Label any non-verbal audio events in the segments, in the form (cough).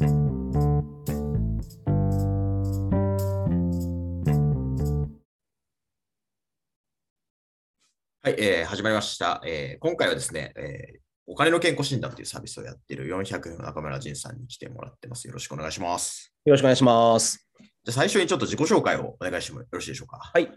はい、えー、始まりました、えー。今回はですね、えー、お金の健康診断というサービスをやっている400の中村仁さんに来てもらってます。よろしくお願いします。よろしくお願いします。じゃ最初にちょっと自己紹介をお願いしてもよろしいでしょうか？はい。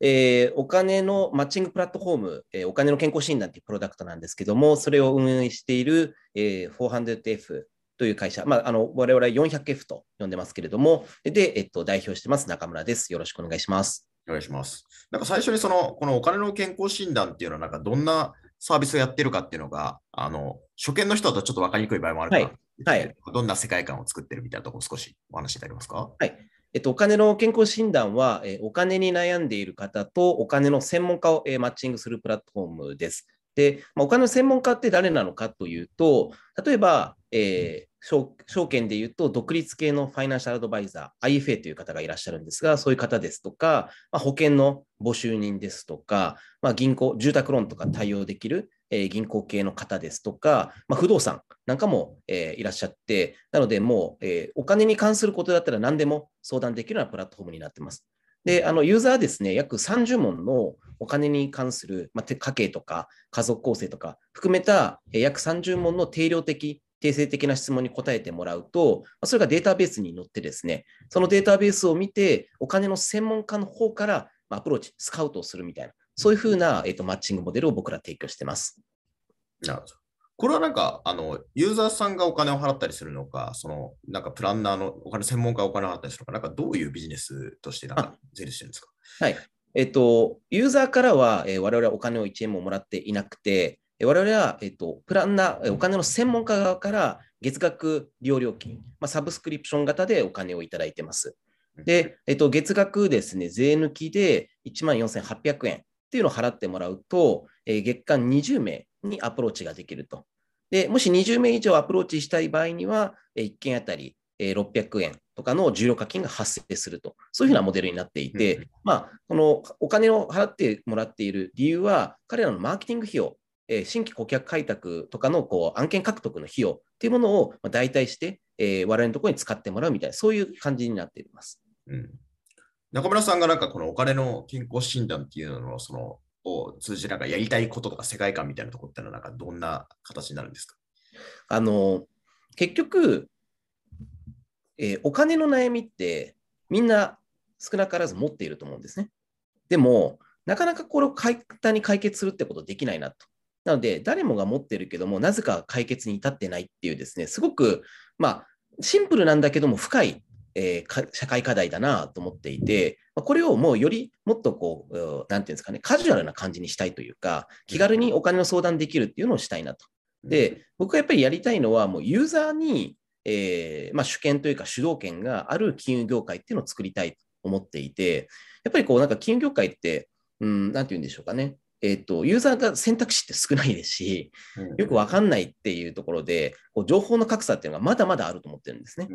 えー、お金のマッチングプラットフォーム、えー、お金の健康診断というプロダクトなんですけども、それを運営している、えー、400F という会社、まあ、あの我々は 400F と呼んでますけれども、で、えっと、代表してます中村です。よろしくお願いします。お願いします。なんか最初にその、このお金の健康診断っていうのは、なんかどんなサービスをやってるかっていうのが、あの、初見の人だとちょっと分かりにくい場合もあるから、はい、はい、どんな世界観を作ってるみたいなところ少しお話しいただけますか？はい。えっと、お金の健康診断は、えお金に悩んでいる方とお金の専門家を、えマッチングするプラットフォームです。で、まあ、お金の専門家って誰なのかというと、例えば、えー証証券でいうと、独立系のファイナンシャルアドバイザー、IFA という方がいらっしゃるんですが、そういう方ですとか、まあ、保険の募集人ですとか、まあ、銀行、住宅ローンとか対応できる、えー、銀行系の方ですとか、まあ、不動産なんかも、えー、いらっしゃって、なので、もう、えー、お金に関することだったら何でも相談できるようなプラットフォームになっています。で、あのユーザーはですね、約30問のお金に関する、まあ、家計とか家族構成とか含めた、えー、約30問の定量的定性的な質問に答えてもらうと、それがデータベースに載ってですね、そのデータベースを見て、お金の専門家の方からアプローチ、スカウトをするみたいな、そういうふうな、えーと、マッチングモデルを僕ら提供してます。なるほど。これはなんか、あの、ユーザーさんがお金を払ったりするのか、その、なんかプランナーのお金専門家がお金を払ったりするのか、なんかどういうビジネスとしてなんか税理してるんですか？はい。えっ、ー、と、ユーザーからは、えー、我々はお金を1円ももらっていなくて、我々は、えっと、プランナー、お金の専門家側から月額利用料金、まあ、サブスクリプション型でお金をいただいてます。で、えっと、月額ですね、税抜きで14,800円っていうのを払ってもらうと、えー、月間20名にアプローチができると。で、もし20名以上アプローチしたい場合には、えー、1件あたり600円とかの従量課金が発生すると、そういうふうなモデルになっていて、うん、まあ、このお金を払ってもらっている理由は、彼らのマーケティング費用え新規顧客開拓とかのこう案件獲得の費用っていうものを代替して、えー、我々のところに使ってもらうみたいな、そういう感じになっています。うん、中村さんがなんかこのお金の健康診断っていうのをそのを通じなんかやりたいこととか世界観みたいなところってのはなんかどんな形になるんですか？あの結局、えー、お金の悩みってみんな少なからず持っていると思うんですね。でも、なかなかこれを簡単に解決するってことできないなと。なので、誰もが持ってるけども、なぜか解決に至ってないっていうですね、すごく、まあ、シンプルなんだけども、深い、えー、社会課題だなと思っていて、これをもうよりもっとこう、なんていうんですかね、カジュアルな感じにしたいというか、気軽にお金の相談できるっていうのをしたいなと。で、僕がやっぱりやりたいのは、もうユーザーに、えー、まあ、主権というか主導権がある金融業界っていうのを作りたいと思っていて、やっぱりこう、なんか金融業界って、うん、なんて言うんでしょうかね。えっ、ー、と、ユーザーが選択肢って少ないですし、よくわかんないっていうところで、こう情報の格差っていうのがまだまだあると思ってるんですね。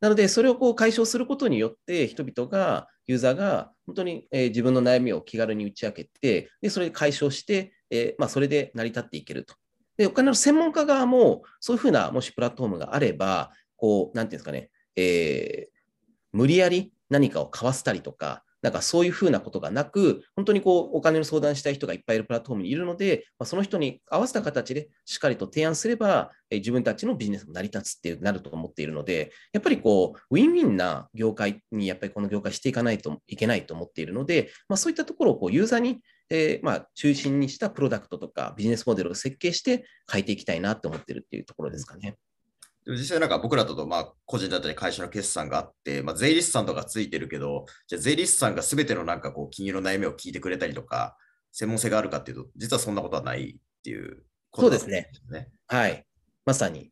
なので、それをこう解消することによって、人々が、ユーザーが本当に、えー、自分の悩みを気軽に打ち明けて、でそれで解消して、えー、まあ、それで成り立っていけると。で、お金の専門家側も、そういうふうな、もしプラットフォームがあれば、こう、なんていうんですかね、えー、無理やり何かを買わせたりとか、なんかそういうふうなことがなく、本当にこうお金の相談したい人がいっぱいいるプラットフォームにいるので、まあ、その人に合わせた形でしっかりと提案すれば、え自分たちのビジネスも成り立つってなると思っているので、やっぱりこう、ウィンウィンな業界にやっぱりこの業界していかないといけないと思っているので、まあ、そういったところをこうユーザーにえー、まあ、中心にしたプロダクトとかビジネスモデルを設計して変えていきたいなと思ってるっていうところですかね。実際なんか僕らとまあ個人だったり会社の決算があって、まあ、税理士さんとかついてるけど、じゃ税理士さんがすべてのなんかこう金融の悩みを聞いてくれたりとか、専門性があるかっていうと、実はそんなことはないっていうことですね。そうですね。はい。まさに。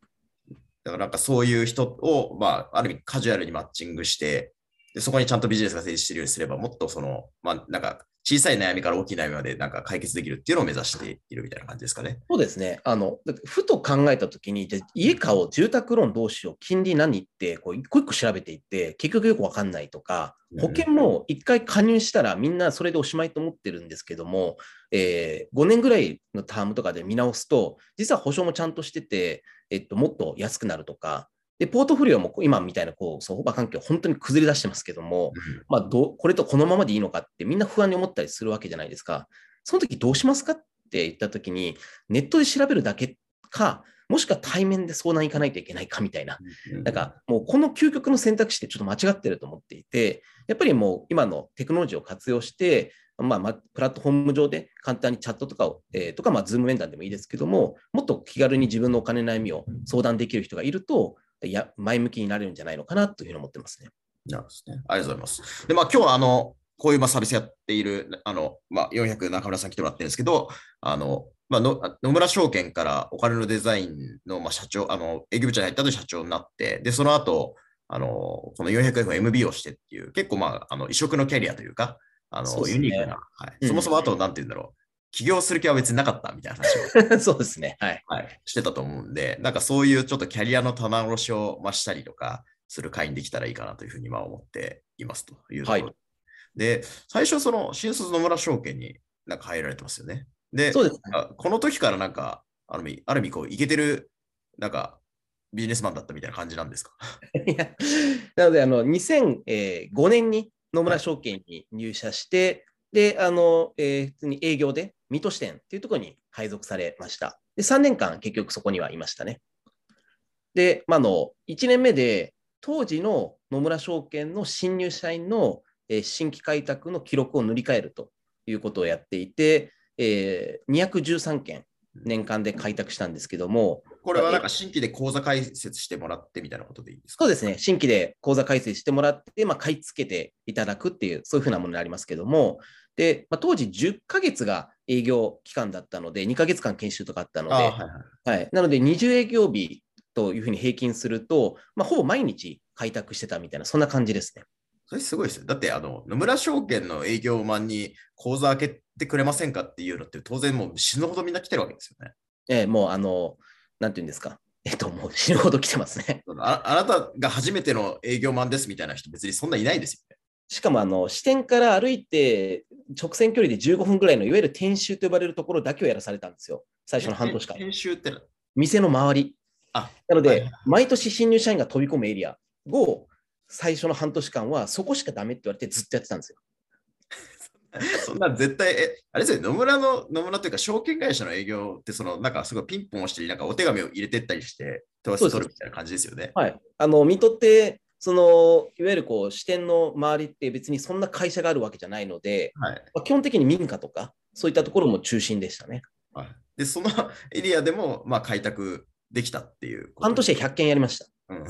だからなんかそういう人を、まあ、ある意味カジュアルにマッチングして、でそこにちゃんとビジネスが成立しているようにすれば、もっとその、まあ、なんか小さい悩みから大きい悩みまでなんか解決できるっていうのを目指しているみたいな感じですかね。そうですね。あの、ふと考えたときに、家買おう、住宅ローンどうしよう、金利何って、こう一個一個調べていって、結局よくわかんないとか、保険も一回加入したらみんなそれでおしまいと思ってるんですけども、えー、5年ぐらいのタームとかで見直すと、実は保証もちゃんとしてて、えっと、もっと安くなるとか、で、ポートフォリオも今みたいなこう相場環境、本当に崩れ出してますけども、まあど、これとこのままでいいのかってみんな不安に思ったりするわけじゃないですか。その時どうしますかって言った時に、ネットで調べるだけか、もしくは対面で相談行かないといけないかみたいな。なんかもうこの究極の選択肢ってちょっと間違ってると思っていて、やっぱりもう今のテクノロジーを活用して、まあ、まあ、プラットフォーム上で簡単にチャットとかを、えー、とか、まあ、ズーム面談でもいいですけども、もっと気軽に自分のお金の悩みを相談できる人がいると、いや前向きになれるんじゃないのかなというふうに思ってますね。なるほどね。ありがとうございます。で、まあ、今日はあの、こういうまあサービスやっている、あの、まあ、400中村さん来てもらってるんですけど、あの、まあ、の野村証券からお金のデザインのまあ社長、あの、営業部長に入ったと社長になって、で、その後、あの、この 400FMB をしてっていう、結構まあ、あの、異色のキャリアというか、あの、ね、ユニークな、はい、うん、そもそもあと、なんて言うんだろう、起業する気は別になかったみたいな話を (laughs) そうですね、はい、はい。してたと思うんで、なんかそういうちょっとキャリアの棚卸しを増したりとかする会にできたらいいかなというふうにまあ思っていますというところ、はい、で、最初その新卒野村証券になんか入られてますよね。で、そうです、ね、この時からなんか、ある意味、ある意味こう、いけてる、なんか、ビジネスマンだったみたいな感じなんですか？(laughs) いやなので、あの、2005年に野村証券に入社して、で、あの、えー、普通に営業で、水戸支店っていうところに配属されました。で、3年間結局そこにはいましたね。で、まあの、1年目で、当時の野村証券の新入社員の、えー、新規開拓の記録を塗り替えるということをやっていて、えー、213件年間で開拓したんですけども、これはなんか新規で口座開設してもらってみたいなことでいいですか？そうですね。新規で口座開設してもらって、まあ、買い付けていただくっていう、そういうふうなものになりますけども、で、まあ、当時10ヶ月が営業期間だったので、2ヶ月間研修とかあったので、はいはいはい、なので20営業日というふうに平均すると、まあ、ほぼ毎日開拓してたみたいな、そんな感じですね。それすごいですよ。だって、あの、野村証券の営業マンに口座開けてくれませんかっていうのって、当然もう死ぬほどみんな来てるわけですよね。ええ、もうあの、なんていうんですか。えっと、もう死ぬほど来てますね。あ (laughs) あなたが初めての営業マンですみたいな人、別にそんないないですよね。しかもあの支店から歩いて直線距離で15分ぐらいのいわゆる転収と呼ばれるところだけをやらされたんですよ。最初の半年間。転収って店の周り。あなので、はい、毎年新入社員が飛び込むエリアを最初の半年間はそこしかダメって言われてずっとやってたんですよ。(laughs) そんな絶対、え、あれですよ、野村の、野村というか、証券会社の営業って、その、なんかすごいピンポン押したり、なんかお手紙を入れてったりして、問わせ取るみたいな感じですよね。はい。あの、見とって、そのいわゆるこう支店の周りって別にそんな会社があるわけじゃないので、はい、まあ、基本的に民家とかそういったところも中心でしたね。はい、でその (laughs) エリアでもまあ開拓できたっていう半年で100件やりました。うん。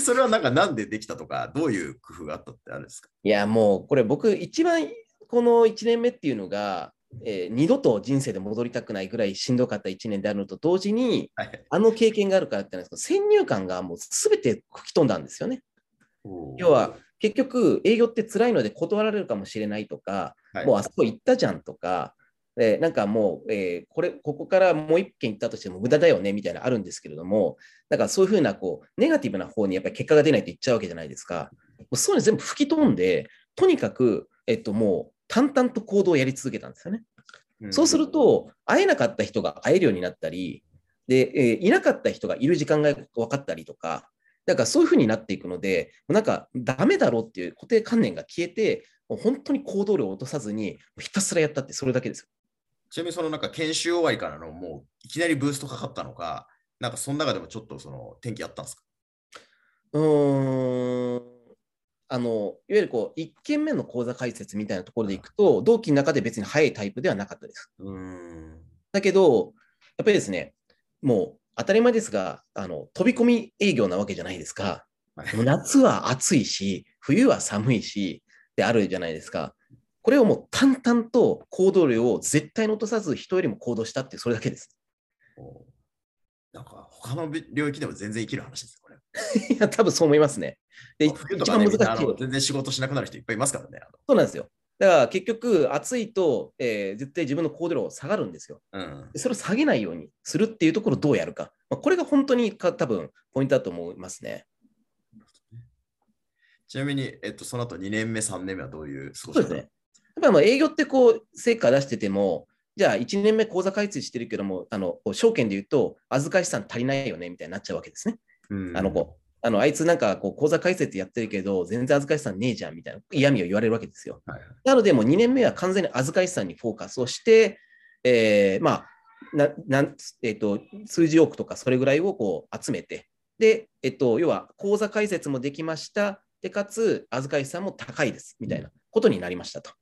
(laughs) それはなんかなんでできたとか、どういう工夫があったってあるんですか？いや、もうこれ僕一番この1年目っていうのが、えー、二度と人生で戻りたくないぐらいしんどかった1年であるのと同時に、はい、あの経験があるからってなんですけど、先入観がもうすべて吹き飛んだんですよね。要は、結局、営業って辛いので断られるかもしれないとか、はい、もうあそこ行ったじゃんとか、でなんかもう、えー、これ、ここからもう一件行ったとしても無駄だよねみたいなあるんですけれども、なんかそういうふうなこうネガティブな方にやっぱり結果が出ないと言っちゃうわけじゃないですか。もうそういうの全部吹き飛んで、とにかく、えっと、もう淡々と行動をやり続けたんですよね。そうすると、会えなかった人が会えるようになったり、で、えー、いなかった人がいる時間が分かったりとか、だからそういうふうになっていくので、なんかダメだろうっていう固定観念が消えて、もう本当に行動量を落とさずに、ひたすらやったってそれだけですよ。ちなみにそのなんか研修終わりからのもういきなりブーストかかったのか、なんかその中でもちょっとその天気あったんですか？うーん。あのいわゆるこう1件目の講座解説みたいなところでいくと、同期の中で別に早いタイプではなかったです。うんだけど、やっぱりですね、もう当たり前ですが、あの飛び込み営業なわけじゃないですか。夏は暑いし、冬は寒いし、であるじゃないですか。これをもう淡々と行動量を絶対に落とさず、人よりも行動したって、それだけです。なんか他の領域でも全然生きる話です。(laughs) いや、多分そう思いますね。で、ね、一番難しい。全然仕事しなくなる人いっぱいいますからね。そうなんですよ。だから結局、暑いと、えー、絶対自分の行動量下がるんですよ、うん。それを下げないようにするっていうところをどうやるか。まあ、これが本当にか多分ポイントだと思いますね。ちなみに、えっと、その後2年目、3年目はどういうそうですね。やっぱり営業ってこう、成果出してても、じゃあ1年目口座開設してるけども、あの証券で言うと、預かり資産足りないよねみたいになっちゃうわけですね。うんあの子。あのあいつなんかこう口座開設やってるけど、全然預かり資産ねえじゃんみたいな嫌味を言われるわけですよ。はいなので、もう2年目は完全に預かり資産にフォーカスをして、えーまあななんえっと数十億とかそれぐらいをこう集めて、で、えっと、要は口座開設もできました、でかつ預かり資産も高いですみたいなことになりましたと。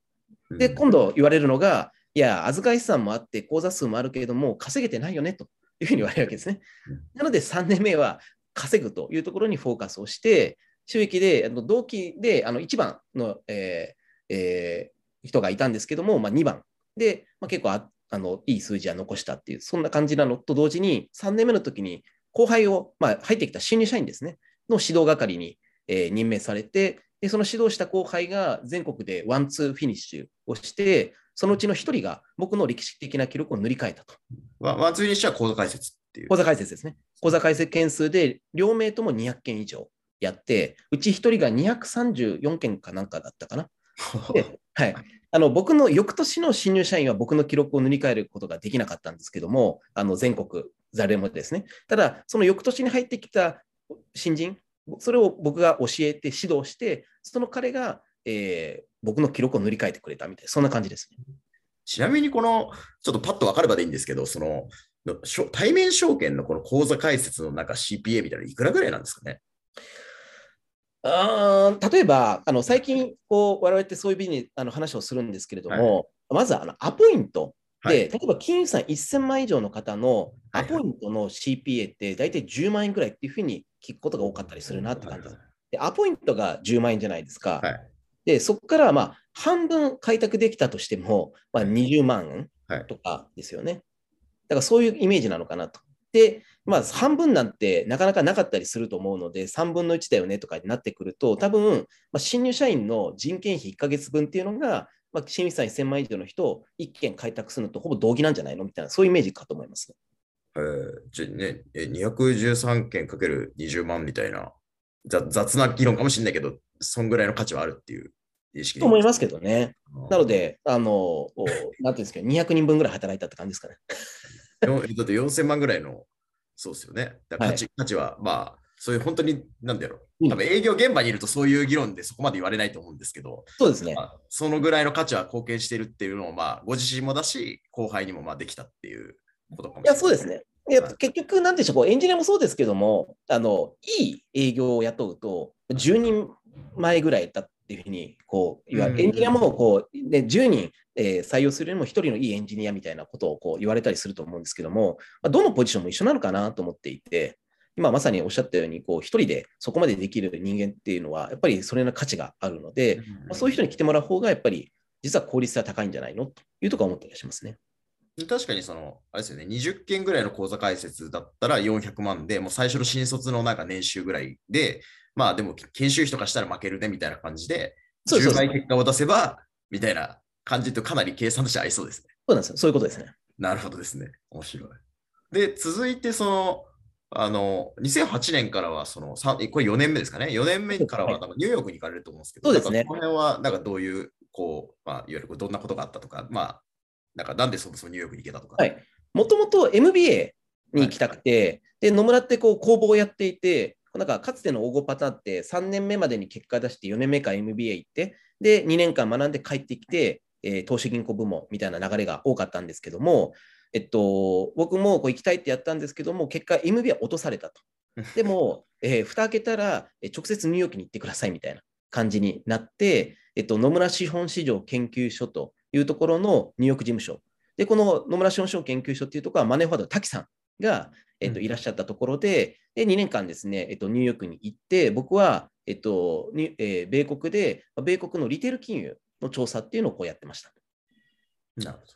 で、今度言われるのが、いや、預かり資産もあって、口座数もあるけれども、稼げてないよねというふうに言われるわけですねうん。なので、3年目は稼ぐというところにフォーカスをして、収益で、同期であの1番の、えーえー人がいたんですけども、まあ、2番。で、まあ、結構ああのいい数字は残したっていう、そんな感じなのと同時に、3年目の時に後輩を、まあ、入ってきた新入社員ですね、の指導係に、えー任命されて、でその指導した後輩が全国でワンツーフィニッシュをして、そのうちの1人が僕の歴史的な記録を塗り替えたと。ワンツーにしては口座開設っていう。口座開設ですね。口座開設件数で両名とも200件以上やって、うち1人が234件かなんかだったかな。で (laughs) はい、あの僕の翌年の新入社員は僕の記録を塗り替えることができなかったんですけども、あの全国誰もですね。ただ、その翌年に入ってきた新人、それを僕が教えて指導して、その彼が、えー僕の記録を塗り替えてくれたみたいな、そんな感じですね。ちなみにこの、ちょっとパッと分かればでいいんですけど、その、の対面証券のこの口座開設のなんか CPA みたいなのいくらぐらいなんですかね？あー例えば、あの最近こう、我々ってそういうビジネスあの話をするんですけれども、まずあのアポイント。で、はい。例えば金融資産1000万以上の方のはい。アポイントの CPA って大体10万円ぐらいっていうふうに聞くことが多かったりするなって感じです。でアポイントが10万円じゃないですか。はい。で、そこからまあ半分開拓できたとしても、まあ、20万はい。とかですよね。だからそういうイメージなのかなと。で、まあ、半分なんてなかなかなかったりすると思うので、3分の1だよねとかになってくると、多分、まあ、新入社員の人件費1ヶ月分っていうのが、まあ、新入社員1000万以上の人を1件開拓するのとほぼ同義なんじゃないのみたいな、そういうイメージかと思いますね。えーじゃあね、え213件かける20万みたいな、ざ雑な議論かもしれないけど、そんぐらいの価値はあるっていう意識と思いますけどね。すなの、で、あの、おなんていうんですか、200人分ぐらい働いたって感じですかね。よだって4000万ぐらいの、そうですよね。だから価値,、価値は、まあ、そういう本当に、なんだろう、うん多分営業現場にいるとそういう議論でそこまで言われないと思うんですけど、そうですねま。あ、そのぐらいの価値は貢献しているっていうのを、まあ、ご自身もだし、後輩にもまあできたっていうことかもしれない。いや、そうですね。いやはい結局、なんでしょう、こうエンジニアもそうですけども、あのいい営業を雇うと、10人前ぐらいだっていうふうにこう言われうんエンジニアもこう、ね、10人、えー採用するよりも1人のいいエンジニアみたいなことをこう言われたりすると思うんですけども、まあ、どのポジションも一緒なのかなと思っていて、今まさにおっしゃったように、こう1人でそこまでできる人間っていうのは、やっぱりそれな価値があるので、まあそういう人に来てもらう方が、やっぱり実は効率が高いんじゃないのというところは思ったりはしますね。確かにその、あれですよね、20件ぐらいの口座開設だったら400万で、もう最初の新卒のなんか年収ぐらいで、まあでも研修費とかしたら負けるねみたいな感じで、10そうですそうです倍結果を出せば、みたいな感じとかなり計算として合いそうですね。そうなんですよ。そういうことですね。なるほどですね。面白い。で、続いてその、あの、2008年からは、その、さこれ4年目ですかね？4年目からはニューヨークに行かれると思うんですけど、そうですねこの辺は、なんかどういう、こう、まあ、いわゆるどんなことがあったとか、まあ、なんかなんでそもそもニューヨークに行けたとか。はい。もともと MBA に行きたくて、で野村ってこう工房をやっていて、なんかかつての黄金パターンって3年目までに結果出して4年目から MBA 行って、で2年間学んで帰ってきて、えー投資銀行部門みたいな流れが多かったんですけども、えっと、僕もこう行きたいってやったんですけども、結果 MBA 落とされたと。でも、えー蓋開けたら、えー直接ニューヨークに行ってくださいみたいな感じになって、えっと、野村資本市場研究所というところのニューヨーク事務所で、この野村資本市場研究所っていうところはマネーフォワードの滝さんが、えっと、うんいらっしゃったところで、で2年間ですね、えっと、ニューヨークに行って、僕は、えっとにえー米国で、米国のリテール金融の調査っていうのをこうやってました。なるほど。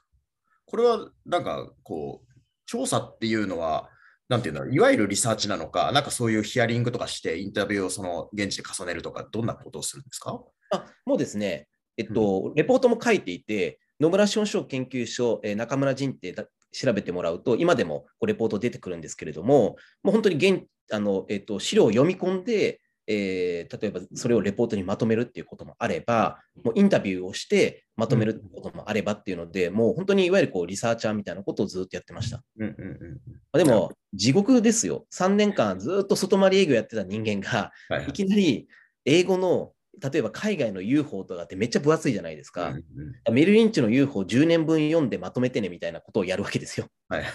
これは、なんか、こう、調査っていうのは、なんていうんだろう、いわゆるリサーチなのか、なんかそういうヒアリングとかして、インタビューをその現地で重ねるとか、どんなことをするんですか？あもうですね、えっと、レポートも書いていて、野村資本省研究所、えー中村仁ってだ調べてもらうと、今でもこうレポート出てくるんですけれども、もう本当に現あの、えっと、資料を読み込んで、えー例えばそれをレポートにまとめるっていうこともあれば、もうインタビューをしてまとめるってこともあればっていうので、もう本当にいわゆるこうリサーチャーみたいなことをずっとやってました。うんうんうん。まあでも、地獄ですよ。3年間ずっと外回り営業やってた人間が、はいはいいきなり英語の、例えば海外の UFO とかってめっちゃ分厚いじゃないですか。うんうんメルリンチの UFO10 年分読んでまとめてねみたいなことをやるわけですよ。はい。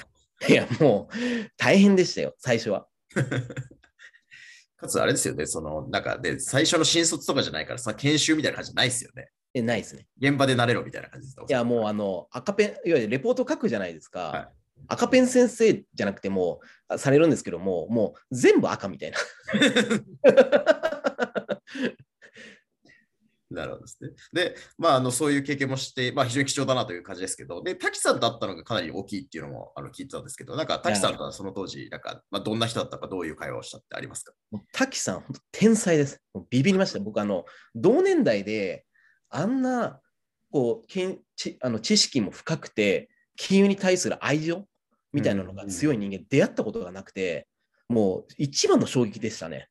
(laughs) いや、もう大変でしたよ、最初は。(laughs) かつあれですよね、その、なんかで、最初の新卒とかじゃないからさ、研修みたいな感じじゃないですよね。え、ないですね。現場で慣れろみたいな感じですいや、もうあの、赤ペン、いわゆるレポート書くじゃないですか。はい赤ペン先生じゃなくてもあされるんですけども、もう全部赤みたいな。(laughs) なるほどですね。で、まあ、あのそういう経験もして、まあ、非常に貴重だなという感じですけど、で、滝さんと会ったのがかなり大きいっていうのもあの聞いてたんですけど、なんか滝さんとはその当時、なんか、まあ、どんな人だったか、どういう会話をしたってありますか？滝さん、本当天才です。ビビりました。僕、あの、同年代で、あんな、こう、けんちあの知識も深くて、金融に対する愛情みたいなのが強い人間、出会ったことがなくて、もう一番の衝撃でしたね。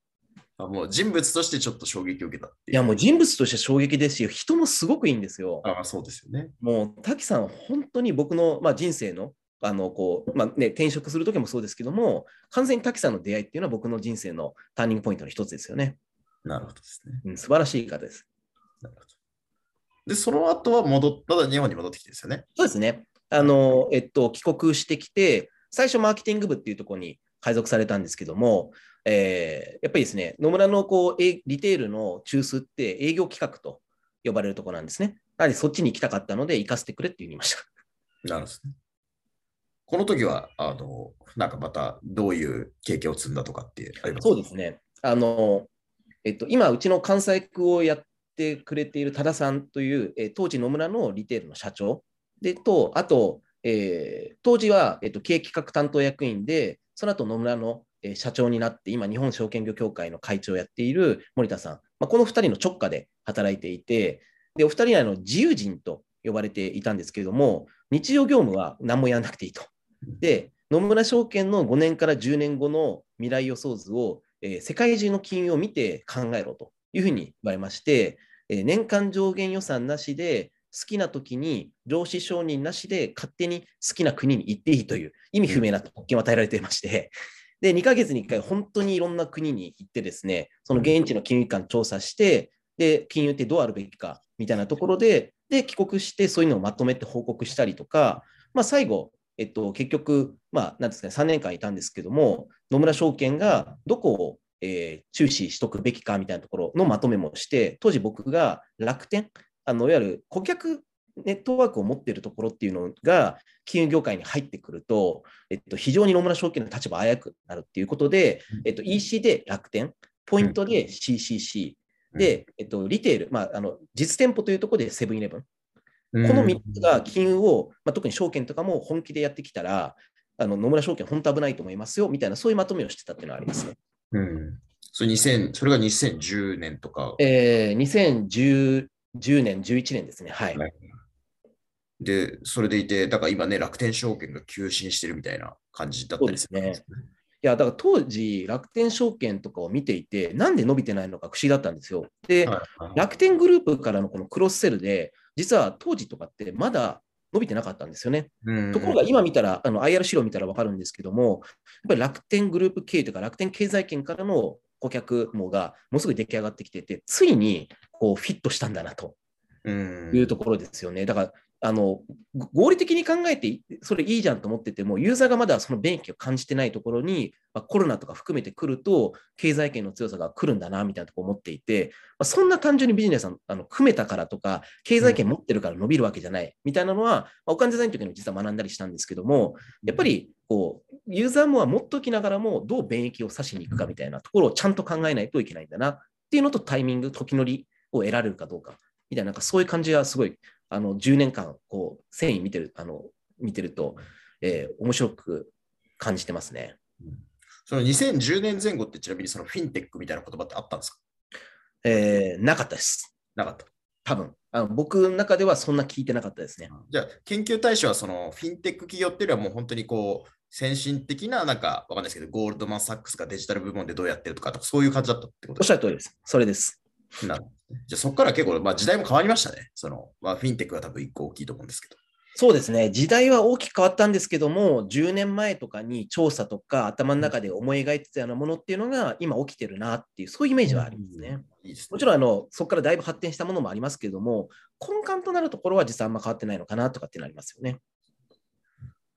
あもう人物としてちょっと衝撃を受けたいや、もう人物として衝撃ですし、人もすごくいいんですよ。あまあそうですよね。もう滝さんは本当に僕の、まあ、人生のあのこう、まあね、転職する時もそうですけども完全に滝さんの出会いっていうのは僕の人生のターニングポイントの一つですよね。なるほどですね。うん、素晴らしい方です。なるほどで、その後は戻っ、まだ日本に戻ってきてですよね。そうですね。あの、えっと、帰国してきて、最初マーケティング部っていうところに配属されたんですけども、えーやっぱりですね、野村のこうえリテールの中枢って営業企画と呼ばれるところなんですね。なので、そっちに行きたかったので、行かせてくれって言いました。なるほどですね。この時は、あの、なんかまたどういう経験を積んだとかってありますか？そうですね。あの、えっと、今、うちの関西区をやってくれている多田さんという、えー当時野村のリテールの社長でと、あと、えー当時は、えっと、経営企画担当役員で、その後野村の、えー社長になって、今、日本証券業協会の会長をやっている森田さん、まあ、この2人の直下で働いていて、でお二人はの自由人と呼ばれていたんですけれども、日常業務は何もやらなくていいと。で、野村証券の5年から10年後の未来予想図を、えー世界中の金融を見て考えろというふうに言われまして、えー年間上限予算なしで、好きな時に上司承認なしで勝手に好きな国に行っていいという意味不明な特権を与えられていまして、で、2ヶ月に1回本当にいろんな国に行ってですね、その現地の金融機関調査して、で、金融ってどうあるべきかみたいなところで、で、帰国してそういうのをまとめて報告したりとか、まあ、最後、えっと、結局、まあ、なんですかね、3年間いたんですけども、野村証券がどこを、えー注視しとくべきかみたいなところのまとめもして、当時僕が楽天、あのいわゆる顧客ネットワークを持っているところっていうのが、金融業界に入ってくると、えっと、非常に野村証券の立場危うくなるっていうことで、えっと、EC で楽天、ポイントで CCC、で、えっと、リテール、まあ、あの実店舗というところでセブンイレブン。うんこの3つが金融を、まあ、特に証券とかも本気でやってきたら、あの野村証券、本当危ないと思いますよみたいな、そういうまとめをしてたっていうのはありますね。うん。それ2000それが2010年とか。えー、2010 10年、11年ですね。はい。はいで、それでいて、だから今ね、楽天証券が急進してるみたいな感じだったりするんですね。いや、だから当時、楽天証券とかを見ていて、なんで伸びてないのか不思議だったんですよ。で、楽天グループからのこのクロスセルで、実は当時とかってまだ伸びてなかったんですよね。うんところが今見たら、あの IR 資料見たら分かるんですけども、やっぱり楽天グループ経営とか、楽天経済圏からの顧客網がものすごい出来上がってきてて、ついにこうフィットしたんだなと。うん。いうところですよね。だからあのご合理的に考えて、それいいじゃんと思ってても、ユーザーがまだその便益を感じてないところに、まあ、コロナとか含めてくると、経済圏の強さが来るんだなみたいなところを思っていて、まあ、そんな単純にビジネスはあの組めたからとか、経済圏持ってるから伸びるわけじゃないみたいなのは、まあ、お金デザインの時にも実は学んだりしたんですけども、やっぱりこうユーザーもは持っときながらも、どう便益を差しに行くかみたいなところをちゃんと考えないといけないんだなっていうのと、タイミング、時乗りを得られるかどうかみたいな、なんかそういう感じはすごい、あの10年間、こう、繊維見てる、あの見てると、えー面白く感じてますね。その2010年前後ってちなみにそのフィンテックみたいな言葉ってあったんですか？えーなかったです。なかった。多分あの僕の中ではそんな聞いてなかったですね。じゃあ、研究対象はそのフィンテック企業っていうよりはもう本当にこう、先進的な、なんかわかんないですけど、ゴールドマン・サックスがデジタル部門でどうやってるとか、そういう感じだったってことおっしゃる通りです。それです。なるじゃあそこから結構、まあ、時代も変わりましたね。その、まあ、フィンテックが多分一個大きいと思うんですけど。そうですね。時代は大きく変わったんですけども、10年前とかに調査とか頭の中で思い描いてたようなものっていうのが今起きてるなっていう、そういうイメージはありますね。いいですね。もちろんあの、そこからだいぶ発展したものもありますけれども、根幹となるところは実はあんま変わってないのかなとかってなりますよね。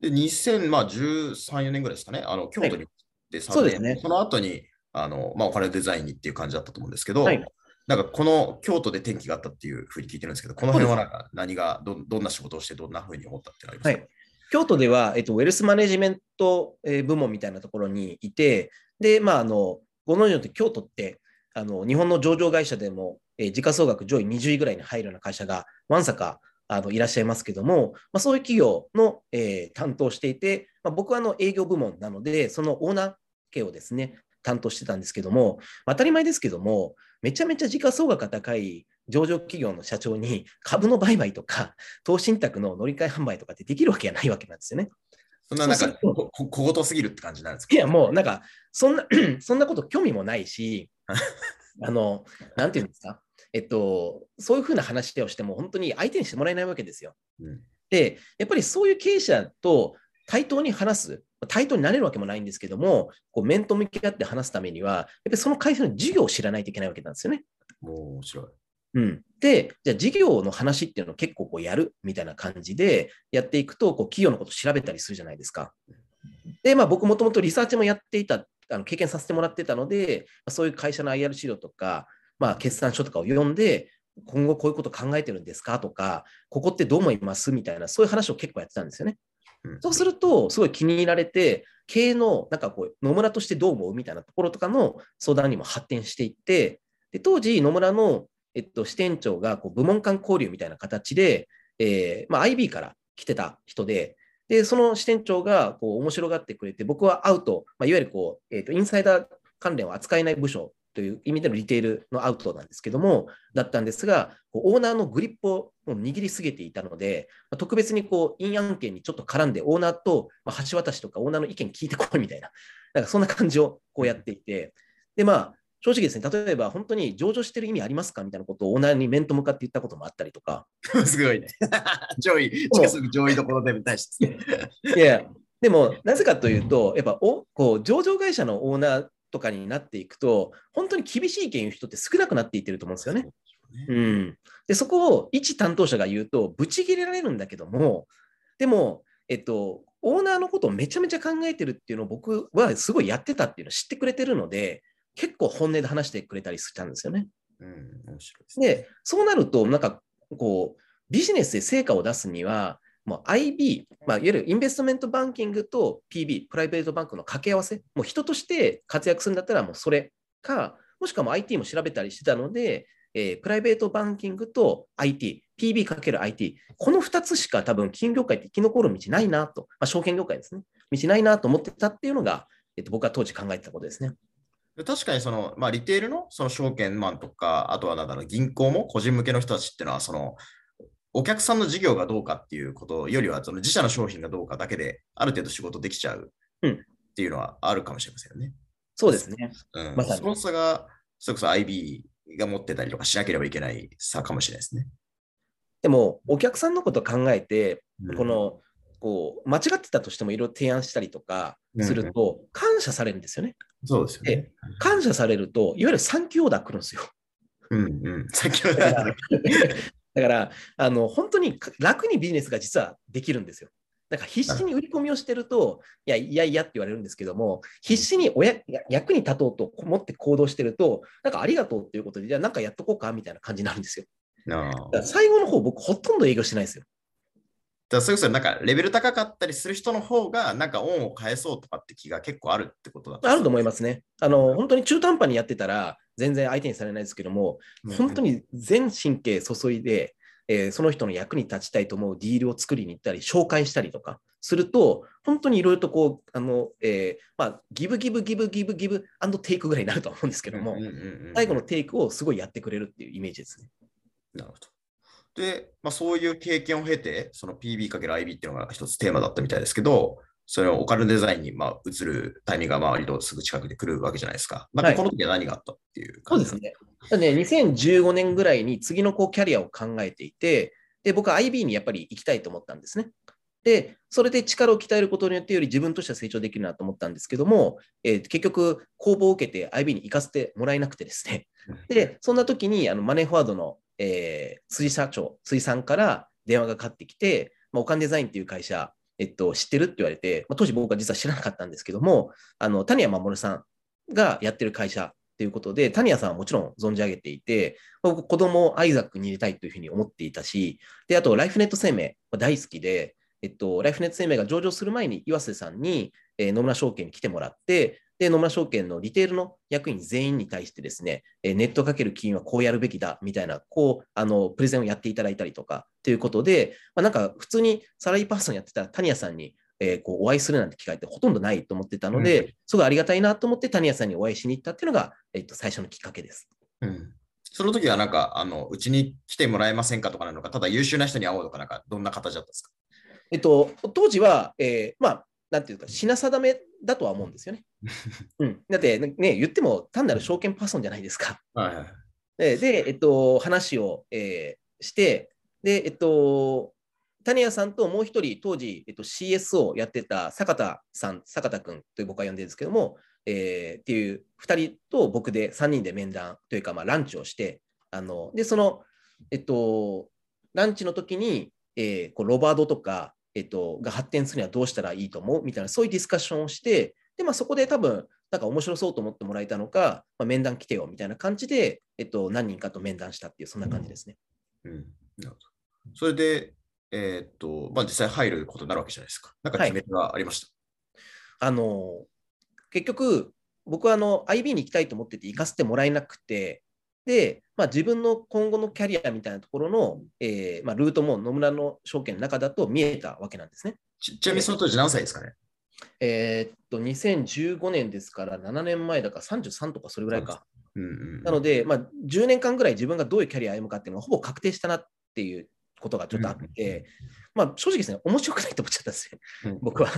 で、2013、4年ぐらいですかね。あの、京都に行って、そうですねその後に、あの、まあ、お金デザインにっていう感じだったと思うんですけど、はいなんかこの京都で転機があったっていうふうに聞いてるんですけど、この辺はなんか何がど、どんな仕事をしてどんなふうに思ったってなりますか、はい。京都では、えっと、ウェルスマネジメント部門みたいなところにいて、で、まあ、あの、ご存知のと京都って、あの、日本の上場会社でも、えー時価総額上位20位ぐらいに入るような会社が、わんさか、あのいらっしゃいますけども、まあ、そういう企業の、えー担当していて、まあ、僕はの営業部門なので、そのオーナー系をですね、担当してたんですけども、当たり前ですけども、めちゃめちゃ時価総額が高い上場企業の社長に株の売買とか、投資信託の乗り換え販売とかってできるわけがないわけなんですよね。そんななんか小言すぎるって感じなんですか？いや、もうなんか、そんな、(clears throat) そんなこと興味もないし、(laughs) あの、なんていうんですか、えっと、そういうふうな話をしても、本当に相手にしてもらえないわけですよ。うんで、やっぱりそういう経営者と対等に話す、対等になれるわけもないんですけども、こう面と向き合って話すためには、やっぱりその会社の事業を知らないといけないわけなんですよね。もう面白い。うん、で、じゃあ事業の話っていうのを結構こうやるみたいな感じでやっていくと、こう企業のことを調べたりするじゃないですか。で、まあ僕もともとリサーチもやっていた、あの経験させてもらってたので、まあそういう会社の IR 資料とか、まあ決算書とかを読んで、今後こういうこと考えてるんですかとか、ここってどう思いますみたいな、そういう話を結構やってたんですよね。そうすると、すごい気に入られて、経営の、なんかこう、野村としてどう思うみたいなところとかの相談にも発展していって、で当時、野村の、えっと、支店長がこう部門間交流みたいな形で、えーまあ、IB から来てた人で、でその支店長がこう面白がってくれて、僕はアウト、まあ、いわゆるこう、えっとインサイダー関連を扱えない部署という意味でのリテールのアウトなんですけども、だったんですが、オーナーのグリップを握りすぎていたので、まあ特別にこう、陰案件にちょっと絡んで、オーナーと、まあ、橋渡しとかオーナーの意見聞いてこいみたいな、なんかそんな感じをこうやっていて、で、まあ、正直ですね、例えば本当に上場してる意味ありますかみたいなことをオーナーに面と向かって言ったこともあったりとか、(laughs) すごいね。(laughs) 上位、近すぐ上位どころでみたいですね。いや、でも、なぜかというと、やっぱおこう上場会社のオーナーとかになっていくと、本当に厳しい意見言う人って少なくなっていってると思うんですよね。うん、でそこを一担当者が言うと、ぶち切れられるんだけども、でも、えっと、オーナーのことをめちゃめちゃ考えてるっていうのを僕はすごいやってたっていうのを知ってくれてるので、結構本音で話してくれたりしたんですよね。うん、面白いですね。で、そうなると、なんかこう、ビジネスで成果を出すには、もう IB、まあ、いわゆるインベストメントバンキングと PB、プライベートバンクの掛け合わせ、もう人として活躍するんだったらもうそれか、もしくはも IT も調べたりしてたので、えープライベートバンキングと IT、PB×IT、この2つしか多分金融業界って生き残る道ないなと、まあ、証券業界ですね、道ないなと思ってたっていうのが、えっと、僕は当時考えてたことですね。確かにその、まあ、リテールのその証券マンとか、あとはなんだろう銀行も個人向けの人たちっていうのは、そのお客さんの事業がどうかっていうことよりは、その自社の商品がどうかだけで、ある程度仕事できちゃううんっていうのはあるかもしれませんよね。そうですね。うん、まさにその差が、それこそ IB が持ってたりとかしなければいけない差かもしれないですね。でも、お客さんのことを考えて、うんこの、こう、間違ってたとしてもいろいろ提案したりとかすると、感謝されるんですよね。そうですよね。感謝されると、いわゆる産休オーダー来るんですよ。うんうん。先ほどだから、あの本当に楽にビジネスが実はできるんですよ。だから必死に売り込みをしてると、いやいやいやって言われるんですけども、必死におやや役に立とうと思って行動してると、なんかありがとうっていうことで、じゃあなんかやっとこうかみたいな感じになるんですよ。だから最後の方、僕ほとんど営業してないですよ。だそれこそなんかレベル高かったりする人の方がなんか恩を返そうとかって気が結構あるってことだあると思いますね。あの本当に中途半端にやってたら、全然相手にされないですけども、本当に。に全神経注いで、えーその人の役に立ちたいと思うディールを作りに行ったり、紹介したりとかすると、本当にいろいろとこう、あの、えーまあ、ギブギブギブギブギブアンドテイクぐらいになると思うんですけども、最後のテイクをすごいやってくれるっていうイメージですね。なるほど。で、まあ、そういう経験を経て、その PB×IB っていうのが一つテーマだったみたいですけど、それをオカルデザインにまあ移るタイミングがまあ割とすぐ近くで来るわけじゃないですか。なんかこの時は何があったっていうそう感じですね。だね、2015年ぐらいに次のこうキャリアを考えていて、で、僕は IB にやっぱり行きたいと思ったんですね。で、それで力を鍛えることによってより自分としては成長できるなと思ったんですけども、えー結局、公募を受けて IB に行かせてもらえなくてですね。で、そんな時にあのマネーフォワードの、えー辻社長、辻さんから電話がかかってきて、まあ、オカンデザインっていう会社、えっと、知ってるって言われて、まあ、当時僕は実は知らなかったんですけども、あの谷谷守さんがやってる会社っていうことで、谷谷さんはもちろん存じ上げていて、僕、子供をアイザックに入れたいというふうに思っていたし、で、あと、ライフネット生命は大好きで、えっと、ライフネット生命が上場する前に岩瀬さんに、えー野村証券に来てもらって、で、野村証券のリテールの役員全員に対してですね、えーネットかける金融はこうやるべきだみたいな、こう、あの、プレゼンをやっていただいたりとかということで、まあ、なんか普通にサラリーパーソンやってた谷谷さんに、えーこうお会いするなんて機会ってほとんどないと思ってたので、うん。すごいありがたいなと思って谷谷さんにお会いしに行ったっていうのが、えっと、最初のきっかけです。うん。その時はなんか、あの、うちに来てもらえませんかとかなのか、ただ優秀な人に会おうとか、なんか、どんな形だったんですか？えっと、当時は、えーまあ、なんていうか、品定めだとは思うんですよね。(laughs) うん、だって、ね、言っても単なる証券パーソンじゃないですか。はいはい。で、でえっと、話を、えーして、で、えっと、谷谷さんともう一人、当時、えっと、CS をやってた坂田さん、坂田君という僕は呼んでるんですけども、えーっていう2人と僕で3人で面談というか、まあ、ランチをして、あので、その、えっと、ランチの時に、えーこうロバードとか、えっと、が発展するにはどうしたらいいと思う？みたいな、そういうディスカッションをして、で、まあ、そこで多分、なんか面白そうと思ってもらえたのか、まあ、面談来てよみたいな感じで、えっと、何人かと面談したっていう、そんな感じですね。うん。なるほど。それで、えーっと、まあ実際入ることになるわけじゃないですか。なんか決め手がありました？あの、結局、僕はあの IB に行きたいと思ってて行かせてもらえなくて、で、まあ、自分の今後のキャリアみたいなところの、えーまあ、ルートも野村の証券の中だと見えたわけなんですね。ちちなみにその当時何歳ですかね？えーっと、2015年ですから7年前だから33とかそれぐらいか。うんうん。なので、まあ、10年間ぐらい自分がどういうキャリアを歩むかっていうのがほぼ確定したなっていうことがちょっとあって、まあ、正直ですね、面白くないと思っちゃったんですよ、うん僕は。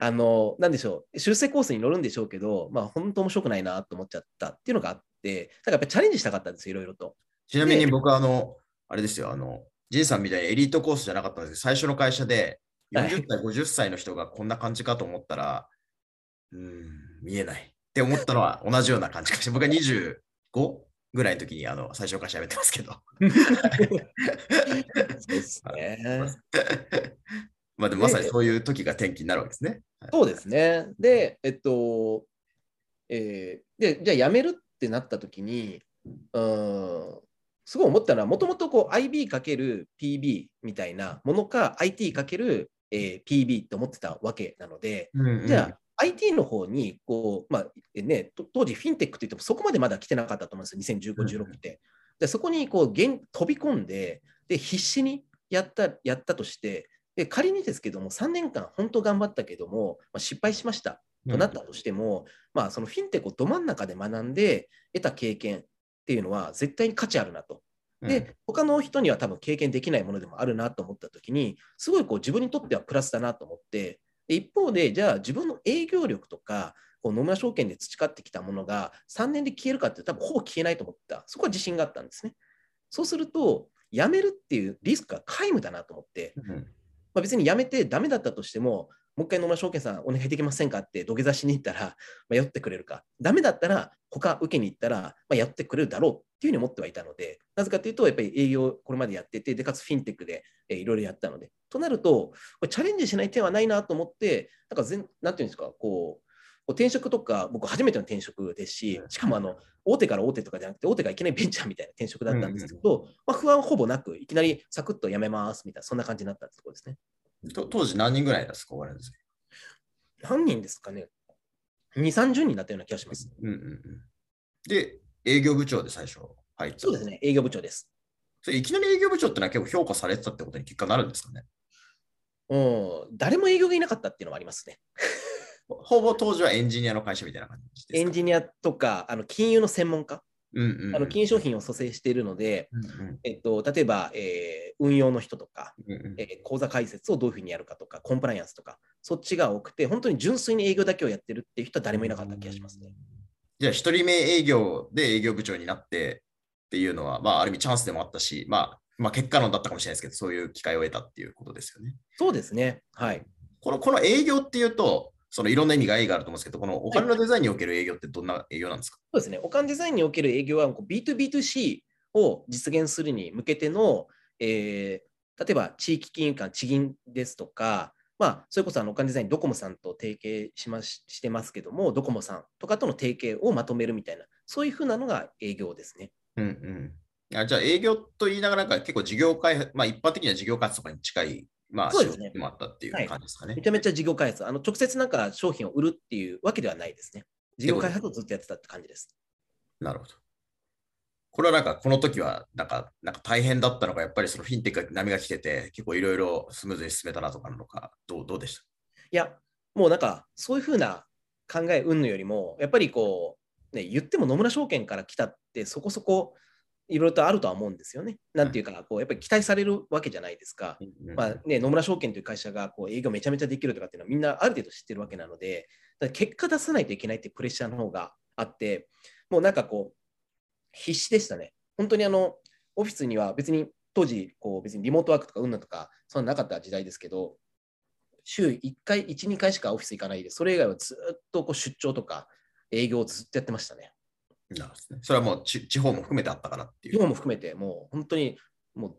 あの、なんでしょう、修正コースに乗るんでしょうけど、まあ、本当面白くないなと思っちゃったっていうのがあって、だからやっぱりチャレンジしたかったんですよ、いろいろと。ちなみに僕はあの、あれですよ、あの、ジンさんみたいにエリートコースじゃなかったんですけど、最初の会社ではい40歳、50歳の人がこんな感じかと思ったら、うーん、見えないって思ったのは同じような感じかし僕は25ぐらいの時にあの最初の会社辞めてますけど。(laughs) そうですね。(laughs) まあでもまさにそういう時が転機になるわけですね。はいそうですね。で、えっと、えーで、じゃあ辞めるってなった時に、うーん、すごい思ったのは、もともとこう IB×PB みたいなものか、IT×、えー PB って思ってたわけなので、うんうん。じゃあ、IT の方にこう、まあえね、と当時、フィンテックって言ってもそこまでまだ来てなかったと思うんですよ、2015、16って。でそこにこう現飛び込んでで、必死にやったやったとしてで、仮にですけども、3年間、本当頑張ったけども、まあ、失敗しましたとなったとしても、まあ、そのフィンテックをど真ん中で学んで得た経験っていうのは絶対に価値あるなと。うんで、他の人には多分経験できないものでもあるなと思ったときに、すごいこう自分にとってはプラスだなと思って、で一方で、じゃあ自分の営業力とか、こう野村証券で培ってきたものが3年で消えるかって多分ほぼ消えないと思った。そこは自信があったんですね。そうすると、辞めるっていうリスクが皆無だなと思って、うんまあ、別に辞めてダメだったとしても、もう一回野村証券さんお願いできませんかって土下座しに行ったら、まあ、やってくれるか。ダメだったら他受けに行ったら、まあ、やってくれるだろうっていうふうに思ってはいたので、なぜかというと、やっぱり営業これまでやってて、で、かつフィンテックで、えーいろいろやったので。となると、これチャレンジしない手はないなと思って、なんか全、なんていうんですか、こう、転職とか、僕初めての転職ですし、しかもあの、大手から大手とかじゃなくて、大手からいきなりベンチャーみたいな転職だったんですけど、まあ、不安はほぼなく、いきなりサクッと辞めますみたいな、そんな感じになったってところですね。と当時何人ぐらいですか、お金です何人ですかね ?2、30人だったような気がします。うんうんうん。で、営業部長で最初入った。そうですね、営業部長です。それいきなり営業部長ってのは結構評価されてたってことに結果になるんですかね？うん、誰も営業がいなかったっていうのはありますね。ほぼ当時はエンジニアの会社みたいな感じですか？エンジニアとか、あの金融の専門家、うんうんうんあの金融商品を蘇生しているので、うんうんえっと、例えば、えー運用の人とか、うんうんえー口座開設をどういうふうにやるかとか、コンプライアンスとか、そっちが多くて、本当に純粋に営業だけをやってるっていう人は誰もいなかった気がしますね。じゃあ、一人目営業で営業部長になってっていうのは、まあ、ある意味チャンスでもあったし、まあ、まあ、結果論だったかもしれないですけど、そういう機会を得たっていうことですよね。そうですね。はい。このこの営業っていうと、そのいろんな意味ががあると思うんですけど、このお金のデザインにおける営業ってどんな営業なんですか、そうですね。お金デザインにおける営業はこう B2B2C を実現するに向けての、えー例えば地域金融機関、地銀ですとか、まあ、それこそあのお金デザイン、ドコモさんと提携しまししてますけども、ドコモさんとかとの提携をまとめるみたいな、そういうふうなのが営業ですね。うんうんあじゃあ、営業と言いながら、なんか結構事業開発、まあ、一般的には事業開発とかに近い、まあ、そうですねったっていう感じですかね。めちゃめちゃ事業開発、あの直接なんか商品を売るっていうわけではないですね。事業開発をずっとやってたって感じです。なるほど。これはなんか、この時は、なんか、なんか大変だったのか、やっぱりそのフィンテックが波が来てて、結構いろいろスムーズに進めたなとかなのか、どうどうでした？いや、もうなんか、そういうふうな考え、云々よりも、やっぱりこう、ね、言っても野村証券から来たって、そこそこいろいろとあるとは思うんですよね。なんていうか、こうやっぱり期待されるわけじゃないですか。うんまあね、野村証券という会社がこう営業めちゃめちゃできるとかっていうのはみんなある程度知ってるわけなので、結果出さないといけないってプレッシャーの方があって、もうなんかこう、必死でしたね。本当にあの、オフィスには別に当時、こう別にリモートワークとかうんぬんとか、そんななかった時代ですけど、週1回、1、2回しかオフィス行かないで、それ以外はずっとこう出張とか営業をずっとやってましたね。なるほどねそれはもうち地方も含めてあったからっていう。日本も含めて、もう本当にも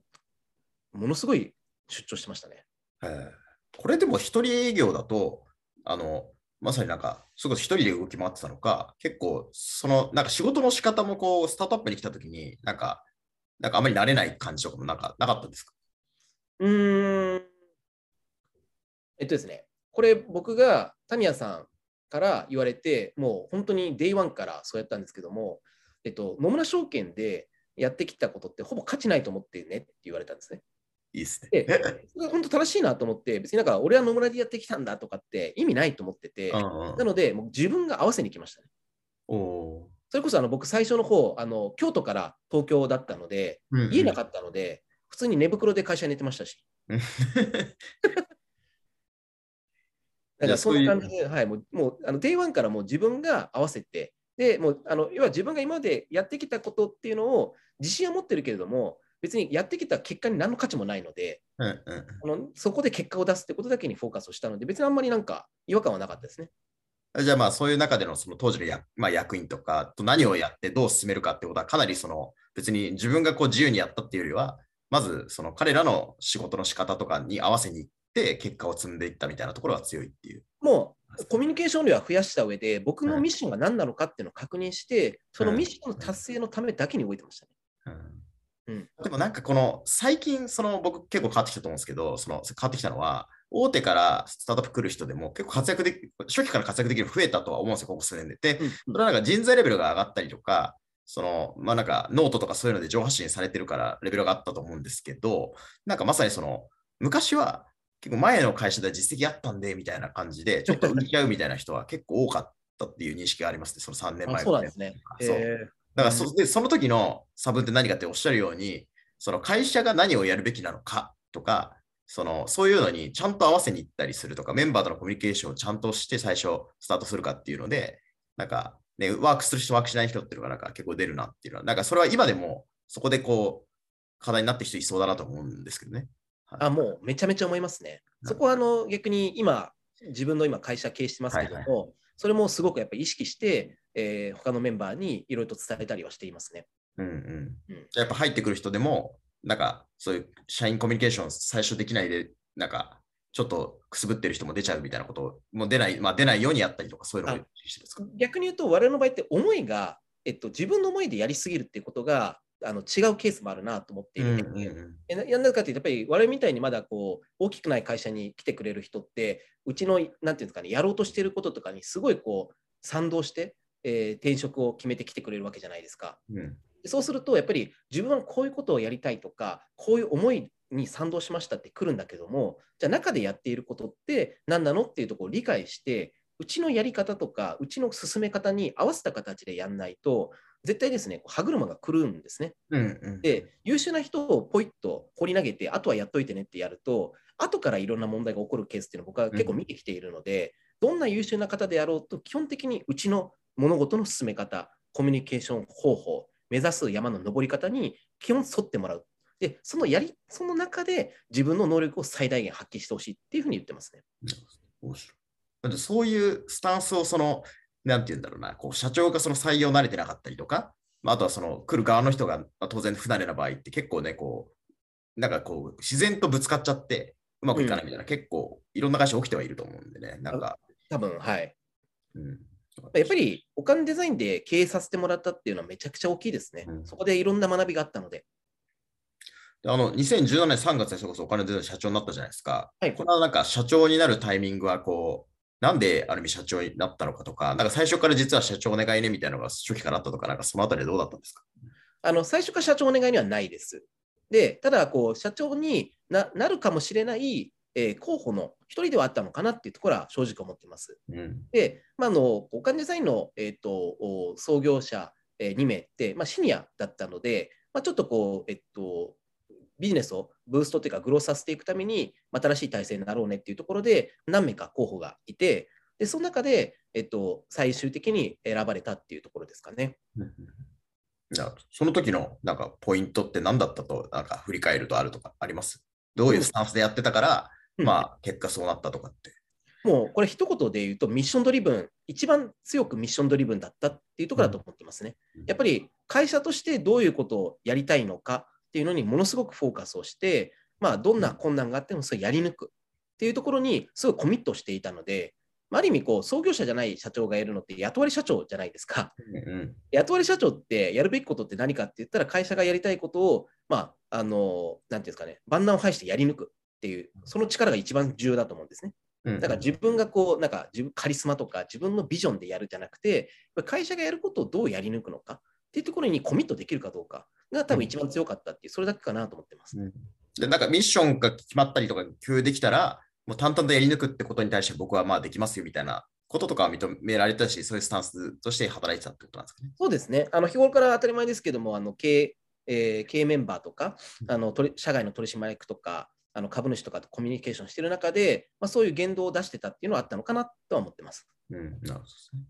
う、ものすごい出張してましたね。えーこれでも一人営業だと、あの、まさになんか、すごい一人で動き回ってたのか、結構、その、なんか仕事の仕方もこう、スタートアップに来たときに、なんか、なんかあんまり慣れない感じとかもなんかなかったですか？うーん。えっとですね、これ僕がタミヤさんから言われて、もう本当に Day1 からそうやったんですけども、えっと、野村証券でやってきたことってほぼ価値ないと思ってねって言われたんですね。いいですね。で、それが本当正しいなと思って、別になんか俺は野村でやってきたんだとかって意味ないと思ってて、うんうんなので、もう自分が合わせに来ましたね。おーそれこそあの僕最初の方、あの京都から東京だったので、うんうん家なかったので、普通に寝袋で会社に寝てましたし、(laughs) だからそんな感じで、はい、もうもうあの Day1 からもう自分が合わせて、でもうあの要は自分が今までやってきたことっていうのを自信は持ってるけれども、別にやってきた結果に何の価値もないので、うんうんあのそこで結果を出すってことだけにフォーカスをしたので、別にあんまりなんか違和感はなかったですね。じゃあまあそういう中でのその当時のや、まあ、役員とかと何をやってどう進めるかってことはかなりその別に自分がこう自由にやったっていうよりはまずその彼らの仕事の仕方とかに合わせにいって結果を積んでいったみたいなところが強いっていう。もうコミュニケーション量は増やした上で、僕のミッションが何なのかっていうのを確認して、そのミッションの達成のためだけに動いてましたね。うんうんでもなんかこの最近その僕結構変わってきたと思うんですけどその変わってきたのは大手からスタートアップ来る人でも結構活躍でき初期から活躍できる人増えたとは思うんですよここ数年で。でうんなんか人材レベルが上がったりとか、その、まあなんかノートとかそういうので上発信されてるからレベルがあったと思うんですけど、なんかまさにその、昔は結構前の会社で実績あったんでみたいな感じで、ちょっと売り合うみたいな人は結構多かったっていう認識がありますね、その3年あ前そうなんですね。そうえだからそでその時の差分って何かっておっしゃるように、その会社が何をやるべきなのかとか、そのそういうのにちゃんと合わせに行ったりするとか、メンバーとのコミュニケーションをちゃんとして最初スタートするかっていうので、なんか、ね、ワークする人、ワークしない人っていうのがなんか結構出るなっていうのは、なんかそれは今でもそこでこう、課題になってる人いそうだなと思うんですけどね。はいあもうめちゃめちゃ思いますね。そこはあの逆に今、自分の今会社経営してますけども、はいそれもすごくやっぱり意識して、えー他のメンバーにいろいろと伝えたりはしていますね。うんうん。やっぱ入ってくる人でも、なんかそういう社員コミュニケーション最初できないで、なんかちょっとくすぶってる人も出ちゃうみたいなことを、もう出ない、まあ出ないようにやったりとか、そういうのを意識してるんですか？逆に言うと、我々の場合って思いが、えっと、自分の思いでやりすぎるっていうことがあの違うケースもあるなと思っているので、えななんでかっていうと、やっぱり我々みたいにまだこう大きくない会社に来てくれる人って、うちのなんていうんですかね、やろうとしていることとかにすごいこう賛同して、えー転職を決めてきてくれるわけじゃないですか。うん。そうすると、やっぱり自分はこういうことをやりたいとか、こういう思いに賛同しましたって来るんだけども、じゃあ中でやっていることって何なのっていうところを理解して、うちのやり方とか、うちの進め方に合わせた形でやんないと、絶対ですね、歯車が狂うんですね。うんうん。で、優秀な人をポイッと放り投げて、あとはやっといてねってやると、後からいろんな問題が起こるケースっていうのを僕は結構見てきているので、どんな優秀な方であろうと、基本的にうちの物事の進め方、コミュニケーション方法、目指す山の登り方に基本沿ってもらう。で、そのやり、その中で自分の能力を最大限発揮してほしいっていうふうに言ってますね。そういうスタンスをその、なんて言うんだろうな、こう社長がその採用慣れてなかったりとか、まあ、あとはその来る側の人が、まあ、当然不慣れな場合って結構ね、こう、なんかこう、自然とぶつかっちゃって、うまくいかないみたいな、結構いろんな会社起きてはいると思うんでね、なんか、多分、はい。うん。やっぱりお金デザインで経営させてもらったっていうのはめちゃくちゃ大きいですね。うんそこでいろんな学びがあったので。であの、2017年3月にそれこそお金で社長になったじゃないですか。はいこれはなんか社長になるタイミングはこう、なんである意味社長になったのかとか、なんか最初から実は社長お願いねみたいなのが初期からあったとか、なんかそのあたりでどうだったんですか？あの最初から社長お願いにはないです。で、ただこう、社長にななるかもしれない、えー候補の一人ではあったのかなっていうところは正直思っています。うん。で、まあ、あのインの、えー、とお創業者、え2名って、まあ、シニアだったので、まあ、ちょっとこう、えっと、ビジネスをブーストというか、グロースさせていくために、まあ新しい体制になろうねっていうところで、何名か候補がいて、でその中で、えっと、最終的に選ばれたっていうところですかね。じゃあその時のなんかポイントって何だったと、なんか振り返るとあるとかあります？どういうスタンスでやってたから、うんまあ結果そうなったとかって。もうこれ一言で言うと、ミッションドリブン、一番強くミッションドリブンだったっていうところだと思ってますね。うんやっぱり会社としてどういうことをやりたいのかっていうのにものすごくフォーカスをして、まあ、どんな困難があってもそれをやり抜くっていうところにすごいコミットしていたので、まあある意味こう、創業者じゃない社長がやるのって雇われ社長じゃないですか。うん雇われ社長ってやるべきことって何かって言ったら、会社がやりたいことを、まあ、あの、なんていうんですかね、万難を排してやり抜くっていう、その力が一番重要だと思うんですね。うん。だから自分がこう、なんか自分カリスマとか自分のビジョンでやるじゃなくて、会社がやることをどうやり抜くのかっていうところにコミットできるかどうかが多分一番強かったっていう、それだけかなと思ってます。うんで、なんかミッションが決まったりとか共有できたら、もう淡々とやり抜くってことに対して僕はまあできますよみたいなこととかは認められたし、そういうスタンスとして働いてたってことなんですかね。そうですね。あの日頃から当たり前ですけども、あの経営えー経営メンバーとか、あの取り社外の取締役とか、あの株主とかとコミュニケーションしている中で、まあ、そういう言動を出してたっていうのはあったのかなとは思ってます。うん、なるほどですね。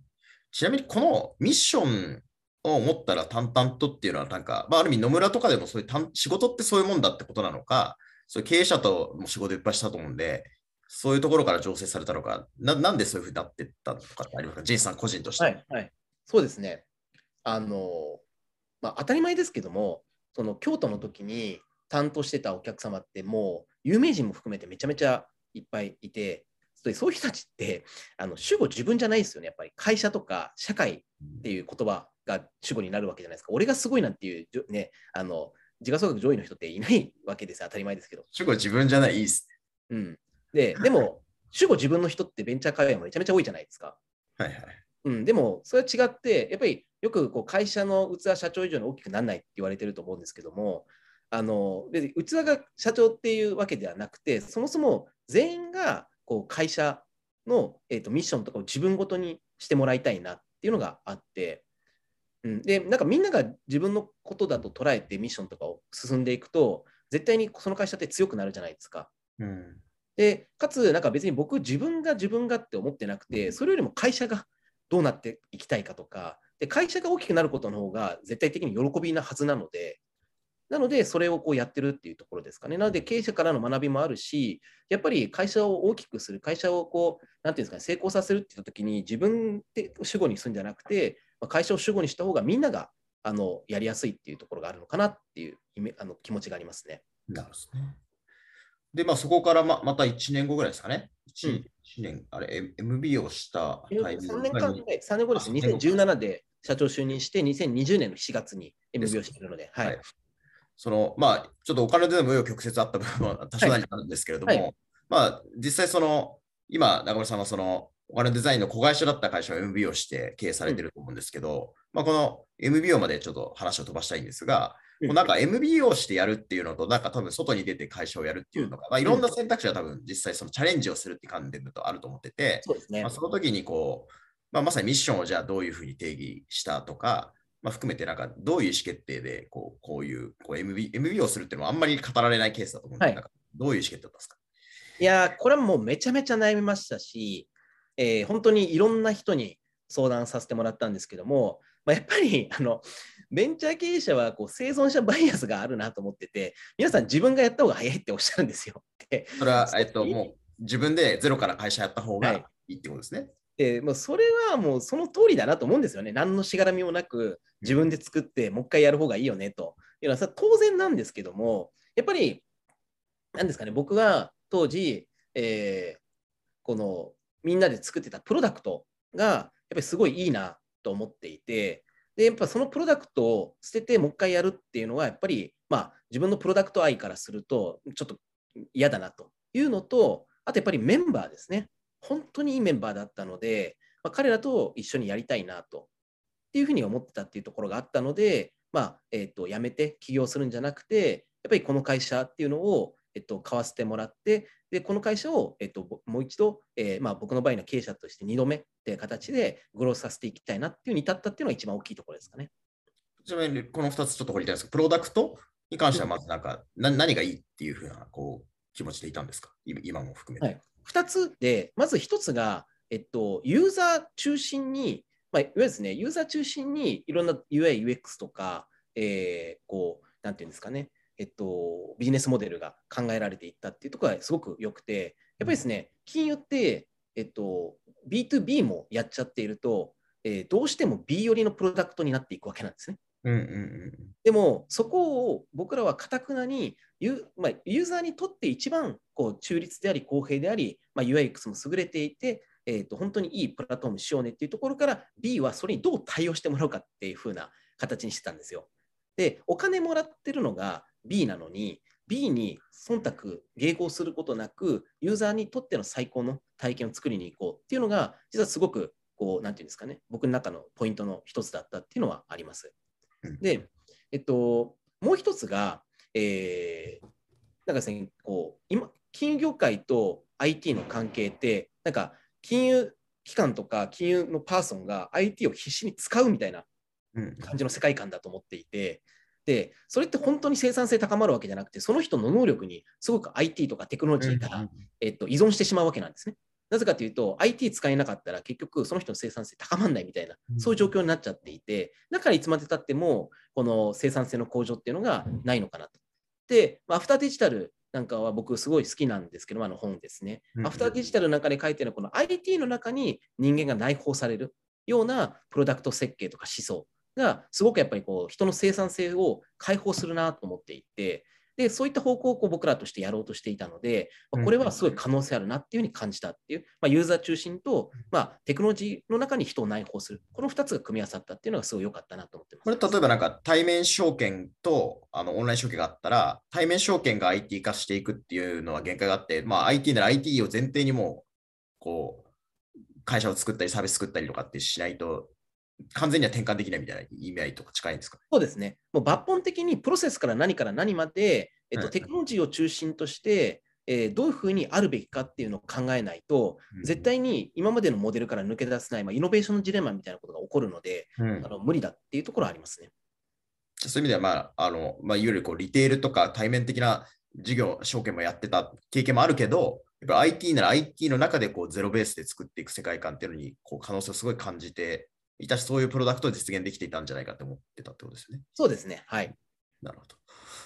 ちなみにこのミッションを持ったら淡々とっていうのはなんか、まあ、ある意味野村とかでもそういう仕事ってそういうもんだってことなのか、そういう経営者とも仕事いっぱいしたと思うんで、そういうところから醸成されたのか、ななんでそういうふうになってったのかってありますか？ジェイさん個人として。はい、はい。そうですね。あの、まあ、当たり前ですけども、その京都の時に担当してたお客様ってもう有名人も含めてめちゃめちゃいっぱいいて、そういう人たちってあの主語自分じゃないですよね。やっぱり会社とか社会っていう言葉が主語になるわけじゃないですか。俺がすごいなんていうね、あの自家総額上位の人っていないわけですよ。当たり前ですけど。主語自分じゃない、いいっすうん。で、でも、主語自分の人ってベンチャー界隈もめちゃめちゃ多いじゃないですか。ね。はいはい。うん、でも、それは違って、やっぱりよくこう会社の器、社長以上に大きくならないって言われてると思うんですけども、あので器が社長っていうわけではなくて、そもそも全員がこう会社の、えー、とミッションとかを自分ごとにしてもらいたいなっていうのがあって、うん、で、なんかみんなが自分のことだと捉えてミッションとかを進んでいくと、絶対にその会社って強くなるじゃないですか。うん。で、かつ、なんか別に僕、自分が自分がって思ってなくて、それよりも会社がどうなっていきたいかとか、で会社が大きくなることの方が絶対的に喜びなはずなので、なので、それをこうやってるっていうところですかね。なので、経営者からの学びもあるし、やっぱり会社を大きくする、会社をこう、なんていうんですかね、成功させるって言ったときに、自分で主語にするんじゃなくて、まあ会社を主語にした方がみんながあのやりやすいっていうところがあるのかなっていうあの気持ちがありますね。なるほどね。で、まあそこからままた1年後ぐらいですかね。1, うん年、あれ、MB をしたタイミング3年間ぐらい、3年後です。あ三年後2017で社長就任して、2020年の7月に MB をしているので、はい。はいその、まあ、ちょっとお金での無用曲折あった部分は多少なりあるんですけれども、はいはいまあ、実際その、今、中村さんはその、お金デザインの子会社だった会社を MBO して経営されてると思うんですけど、まあ、この MBO までちょっと話を飛ばしたいんですが、うん。こうなんか MBO してやるっていうのと、なんか多分外に出て会社をやるっていうのが、まあ、いろんな選択肢は多分実際そのチャレンジをするって観点だとあると思ってて、そうですね。まあ、。その時にこう、まあ、まさにミッションをじゃあどういうふうに定義したとか、まあ、含めて、なんかどういう意思決定でこうこういうこう MB, MB をするっていうのはあんまり語られないケースだと思うんで、はい。なんかどういう意思決定だったんですか？いやー、これはもうめちゃめちゃ悩みましたし、えー本当にいろんな人に相談させてもらったんですけども、まあ、やっぱり (laughs) あのベンチャー経営者はこう生存者バイアスがあるなと思ってて、皆さん自分がやった方が早いっておっしゃるんですよ。で、それはえっと、もう自分でゼロから会社やった方はいがいいってことですね。でもうそれはもうその通りだなと思うんですよね。何のしがらみもなく自分で作ってもう一回やる方がいいよねというのはさ当然なんですけども、やっぱり、なんですかね、僕が当時、えーこのみんなで作ってたプロダクトがやっぱりすごいいいなと思っていて、でやっぱそのプロダクトを捨ててもう一回やるっていうのはやっぱり、まあ、自分のプロダクト愛からするとちょっと嫌だなというのと、あとやっぱりメンバーですね。本当にいいメンバーだったので、まあ、彼らと一緒にやりたいなとっていうふうに思ってたっていうところがあったので、まあえー、と辞めて起業するんじゃなくて、やっぱりこの会社っていうのを、えっと、買わせてもらって、でこの会社を、えっと、ぼもう一度、えーまあ、僕の場合の経営者として2度目っていう形でグロースさせていきたいなっていうに至ったっていうのが一番大きいところですかね。ちなみにこの2つちょっと掘りたいんですけど、プロダクトに関してはまずなんか、な何がいいっていうふうなこう気持ちでいたんですか？今今も含めて。はい2つで、まず1つが、えっと、ユーザー中心に、まあ、いわゆるですね、ユーザー中心にいろんな UI、UX とか、えーこう、なんていうんですかね、えっと、ビジネスモデルが考えられていったっていうところがすごく良くて、やっぱりですね、金融って、えっと、B2B もやっちゃっていると、えーどうしても B 寄りのプロダクトになっていくわけなんですね。うんうんうんでも、そこを僕らはかたくなにユ,、まあ、ユーザーにとって一番こう中立であり、公平であり、まあ、UIX も優れていて、えーと、本当にいいプラットフォームしようねっていうところから B はそれにどう対応してもらうかっていう風な形にしてたんですよ。で、お金もらってるのが B なのに、B に忖度、迎合することなく、ユーザーにとっての最高の体験を作りに行こうっていうのが、実はすごく、こう、なんていうんですかね、僕の中のポイントの一つだったっていうのはあります。で、えっと、もう一つが、えー、なんかですね、こう、今、金融業界と IT の関係って、なんか、金融機関とか金融のパーソンが IT を必死に使うみたいなうん感じの世界観だと思っていて、で、それって本当に生産性高まるわけじゃなくて、その人の能力にすごく IT とかテクノロジーが、えっと、依存してしまうわけなんですね。なぜかというと、IT 使えなかったら結局その人の生産性高まらないみたいな、そういう状況になっちゃっていて、だからいつまでたっても、この生産性の向上っていうのがないのかなと。で、まあアフターデジタルなんかは僕すごい好きなんですけど、あの本ですね。うんアフターデジタルの中で書いてるこの IT の中に人間が内包されるようなプロダクト設計とか思想がすごくやっぱりこう人の生産性を解放するなと思っていて、でそういった方向をこう僕らとしてやろうとしていたので、まあこれはすごい可能性あるなっていうふうに感じたっていう、まあ、ユーザー中心と、まあ、テクノロジーの中に人を内包する、この2つが組み合わさったっていうのがすごい良かったなと思ってます。これ例えばなんか対面証券とあのオンライン証券があったら、対面証券が IT 化していくっていうのは限界があって、まあ、IT なら IT を前提にもうこう会社を作ったりサービス作ったりとかってしないと、完全には転換できないみたいな意味合いとか近いんですか？そうですね。もう抜本的にプロセスから何から何まで、えっと、うんテクノロジーを中心として、えーどういうふうにあるべきかっていうのを考えないと、絶対に今までのモデルから抜け出せない、まあ、イノベーションのジレンマみたいなことが起こるので、うんあの無理だっていうところはありますね。そういう意味では、まあ、あの、まあ、いわゆるこうリテールとか対面的な事業、証券もやってた経験もあるけど、やっぱ IT なら IT の中でこうゼロベースで作っていく世界観っていうのにこう可能性をすごい感じていたし、そういうプロダクトを実現できていたんじゃないかと思ってたってことですね。そうですね。はい。なるほど。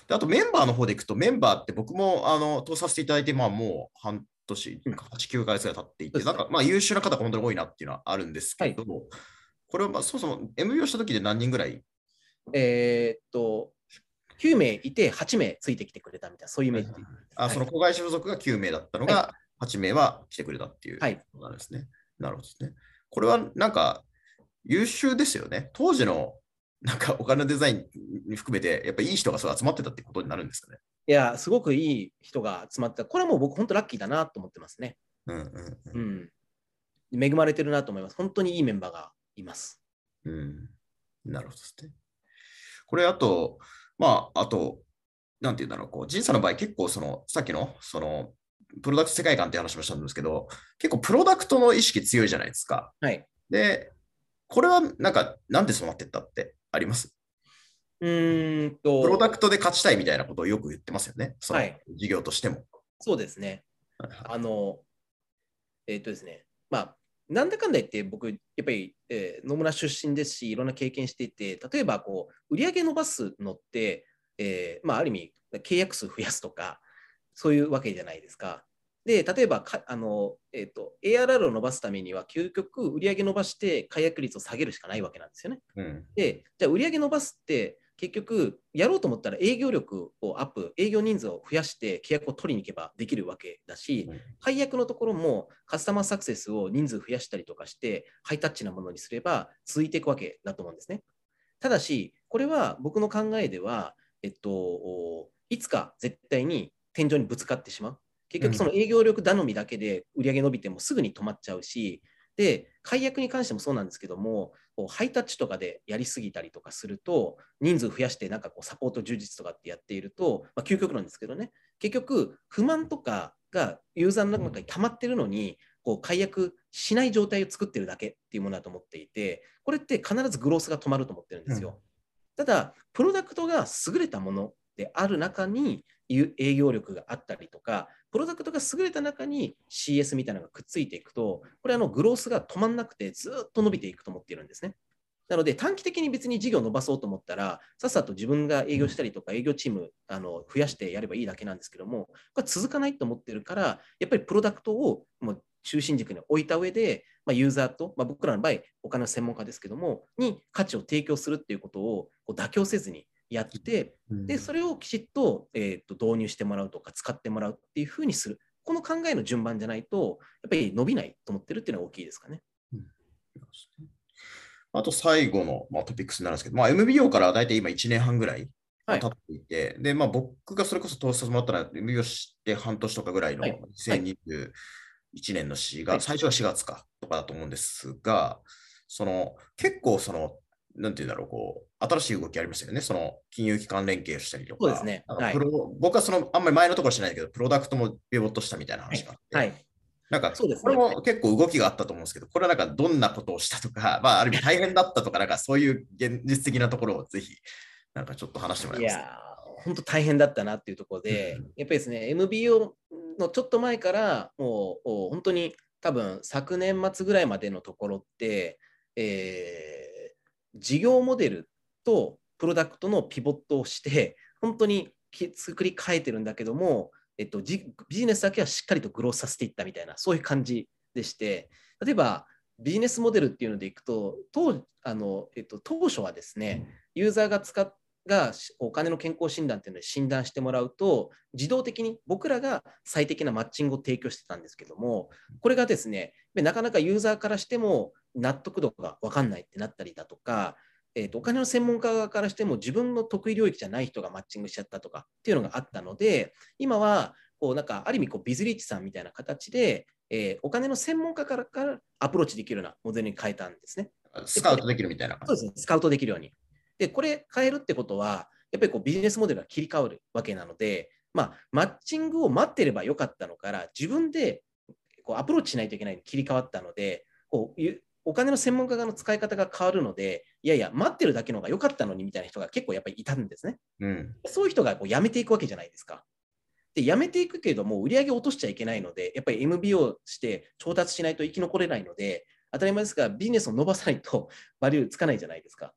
であとメンバーの方でいくと、メンバーって僕もあの通させていただいて、まあ、もう半年、うん8、9ヶ月が経っていて、そうですねなんかまあ優秀な方が本当に多いなっていうのはあるんですけど、これはまあそもそも MBO した時で何人ぐらい？えーっと、9名いて8名ついてきてくれたみたいな、そういうイメージでいいその子会社所属が9名だったのが、8名は来てくれたっていうはいことなんですね。なるほどですね。これはなんか優秀ですよね。当時のなんかお金デザインに含めて、やっぱりいい人がそう集まってたってことになるんですかね。いや、すごくいい人が集まった。これはもう僕、本当ラッキーだなと思ってますね。うんうんううんん。恵まれてるなと思います。本当にいいメンバーがいます。うん。なるほどですね。これあと、まあ、あと、なんていうんだろう、こう、仁さんの場合結構その、さっきの、その、プロダクト世界観って話もしたんですけど、結構プロダクトの意識強いじゃないですか。はい。で、これはなんか、なんでそうなってったってあります？うーんと、プロダクトで勝ちたいみたいなことをよく言ってますよね。そのはい事業としても。そうですね。あの、えっ、とですね、まあ、なんだかんだ言って、僕、やっぱり、えー野村出身ですし、いろんな経験していて、例えば、こう、売り上げ伸ばすのって、えーまあ、ある意味、契約数増やすとか、そういうわけじゃないですか。で、例えばかあの、えーと、ARR を伸ばすためには、究極、売り上げ伸ばして、解約率を下げるしかないわけなんですよね。うん。で、じゃあ売り上げ伸ばすって、結局、やろうと思ったら営業力をアップ、営業人数を増やして契約を取りに行けばできるわけだし、解約のところもカスタマーサクセスを人数増やしたりとかして、ハイタッチなものにすれば続いていくわけだと思うんですね。ただし、これは僕の考えでは、えっと、いつか絶対に天井にぶつかってしまう。結局、その営業力頼みだけで売り上げ伸びてもすぐに止まっちゃうし、で、解約に関してもそうなんですけども、こうハイタッチとかでやりすぎたりとかすると、人数増やしてなんかこうサポート充実とかってやっていると、まあ、究極なんですけどね、結局、不満とかがユーザーの中に溜まってるのに、こう解約しない状態を作ってるだけっていうものだと思っていて、これって必ずグロースが止まると思ってるんですよ。ただ、プロダクトが優れたものである中に営業力があったりとか、プロダクトが優れた中に CS みたいなのがくっついていくと、これあのグロースが止まんなくてずっと伸びていくと思っているんですね。なので短期的に別に事業を伸ばそうと思ったら、さっさと自分が営業したりとか営業チームあの増やしてやればいいだけなんですけども、これ続かないと思ってるから、やっぱりプロダクトをもう中心軸に置いた上で、まあ、ユーザーと、まあ、僕らの場合、お金の専門家ですけども、に価値を提供するっていうことをこう妥協せずにやって、で、それをきちっと,、えー、と導入してもらうとか、使ってもらうっていうふうにする。この考えの順番じゃないと、やっぱり伸びないと思ってるっていうのは大きいですかね。あと最後の、まあ、トピックスになるんですけど、まあ、MBO から大体今1年半ぐらいはい。経っていて、で、まあ、僕がそれこそ投資させてもらったのは MBO して半年とかぐらいのはい。2021年の4月、はい。最初は4月かとかだと思うんですが、その結構その、なんていうんだろう、こう、新しい動きありましたよね。その金融機関連携をしたりとか。そうですねなんかプロ僕はその、あんまり前のところはしないけど、プロダクトもピボットしたみたいな話があって、はい。なんか、そうですねこれも結構動きがあったと思うんですけど、これはなんかどんなことをしたとか、(laughs) まあ、ある意味大変だったとか、なんかそういう現実的なところをぜひ、なんかちょっと話してもらえます？か。いやー、本当大変だったなっていうところで、うんやっぱりですね、MBO のちょっと前から、もうお本当に多分昨年末ぐらいまでのところって、えー事業モデルとプロダクトのピボットをして、本当に作り変えてるんだけども、えっと、ビジネスだけはしっかりとグローさせていったみたいな、そういう感じでして、例えばビジネスモデルっていうのでいくと、当あのえっと、当初はですね、ユーザーが使っがしお金の健康診断っていうので診断してもらうと、自動的に僕らが最適なマッチングを提供してたんですけども、これがですね、なかなかユーザーからしても納得度が分かんないってなったりだとか、えーとお金の専門家側からしても自分の得意領域じゃない人がマッチングしちゃったとかっていうのがあったので、今はこうなんかある意味こうビズリーチさんみたいな形で、えーお金の専門家からからアプローチできるようなモデルに変えたんですね。スカウトできるみたいな。そうですね、スカウトできるように。で、これ変えるってことは、やっぱりこうビジネスモデルが切り替わるわけなので、まあ、マッチングを待ってればよかったのから、自分でこうアプローチしないといけないに切り替わったので、こうゆお金の専門家側の使い方が変わるので、いやいや、待ってるだけの方が良かったのにみたいな人が結構やっぱりいたんですね。うん。そういう人がこう辞めていくわけじゃないですか。で、辞めていくけれども、売り上げを落としちゃいけないので、やっぱり MBO して調達しないと生き残れないので、当たり前ですが、ビジネスを伸ばさないと (laughs) バリューつかないじゃないですか。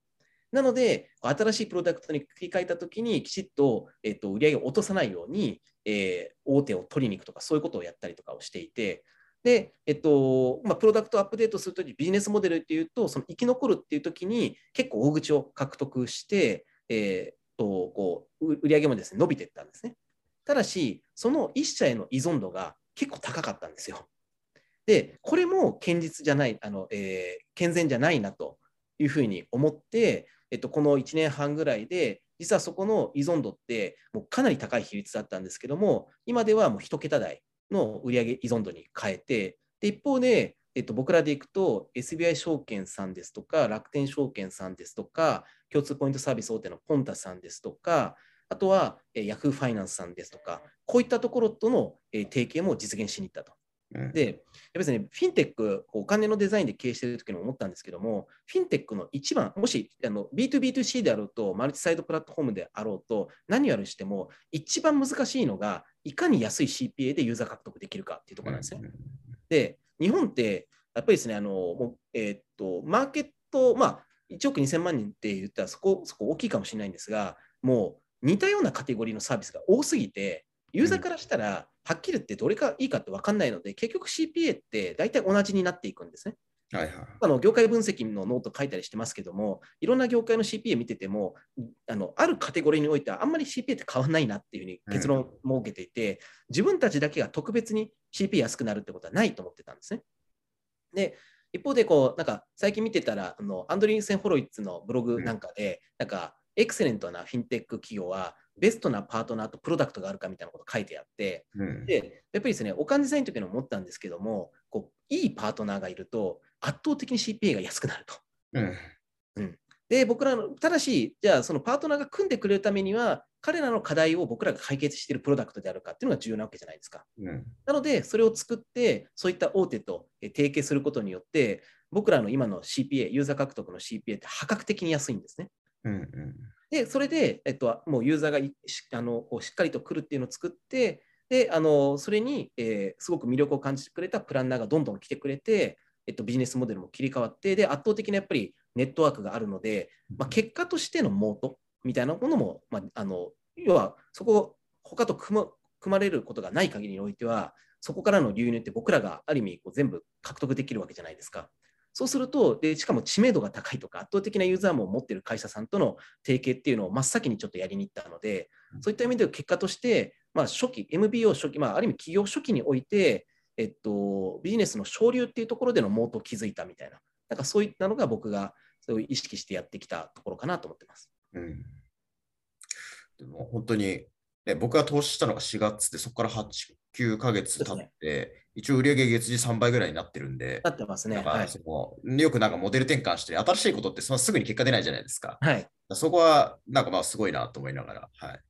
なので、新しいプロダクトに切り替えたときに、きちっと,、えっと売り上げを落とさないように、えー大手を取りに行くとか、そういうことをやったりとかをしていて、で、えっとまあ、プロダクトをアップデートするとき、ビジネスモデルっていうと、その生き残るっていうときに、結構大口を獲得して、えーとこう売り上げもですね伸びていったんですね。ただし、その一社への依存度が結構高かったんですよ。で、これも堅実じゃない、あのえー健全じゃないなというふうに思って、っと、この1年半ぐらいで、実はそこの依存度ってもうかなり高い比率だったんですけども、今ではもう1桁台の売上依存度に変えて、で一方で、えっと、僕らでいくと SBI 証券さんですとか、楽天証券さんですとか、共通ポイントサービス大手のポンタさんですとか、あとは、ヤフーファイナンスさんですとか、こういったところとの、提携も実現しに行ったと。うんで、やっぱりですね、フィンテック、お金のデザインで経営している時に思ったんですけども、フィンテックの一番、もしあの B2B2C であろうと、マルチサイドプラットフォームであろうと、何をやるにしても、一番難しいのが、いかに安い CPA でユーザー獲得できるかっていうところなんですね。で、日本って、やっぱりですね、あのもうえーっと、マーケット、まあ、1億2000万人って言ったらそこ、そこ大きいかもしれないんですが、もう似たようなカテゴリーのサービスが多すぎて、ユーザーからしたら、はっきり言ってどれかいいかって分かんないので、結局 CPA って大体同じになっていくんですね。はいはい。あの業界分析のノート書いたりしてますけども、いろんな業界の CPA 見てても、あのあるカテゴリーにおいてはあんまり CPA って変わらないなっていうふうに結論を設けていて、自分たちだけが特別に CPA 安くなるってことはないと思ってたんですね。で、一方でこう、なんか最近見てたら、あのアンドリーセン・ホロウィッツのブログなんかで、なんかエクセレントなフィンテック企業は、ベストなパートナーとプロダクトがあるかみたいなこと書いてあって、うんで、やっぱりですね、お金デザインの時に思ったんですけども、こういいパートナーがいると、圧倒的に CPA が安くなると。うんで、僕らの、ただし、じゃあそのパートナーが組んでくれるためには、彼らの課題を僕らが解決しているプロダクトであるかっていうのが重要なわけじゃないですか。うんなので、それを作って、そういった大手とえ提携することによって、僕らの今の CPA、ユーザー獲得の CPA って破格的に安いんですね。うんうんで、それで、えっと、もうユーザーがいしあのこうしっかりと来るっていうのを作って、で、あのそれに、えーすごく魅力を感じてくれたプランナーがどんどん来てくれて、えっと、ビジネスモデルも切り替わって、で、圧倒的なやっぱりネットワークがあるので、まあ、結果としてのモートみたいなものも、まあ、あの要はそこ、他と組ま組まれることがない限りにおいては、そこからの流入って僕らがある意味こう全部獲得できるわけじゃないですか。そうするとで、しかも知名度が高いとか、圧倒的なユーザーも持っている会社さんとの提携っていうのを真っ先にちょっとやりに行ったので、そういった意味では結果として、まあ、初期、MBO 初期、まあ、ある意味企業初期において、えっと、ビジネスの昇流っていうところでのモートを築いたみたいな、なんかそういったのが僕がそういう意識してやってきたところかなと思ってます。うん。でも本当に、ね、僕が投資したのが4月で、そこから8、9ヶ月経って、一応売上月次3倍ぐらいになってるんで、なってますね。なんはい。かそのよくなんかモデル転換して、新しいことってそのすぐに結果出ないじゃないですか。はい。そこはなんかまあすごいなと思いながら。はい。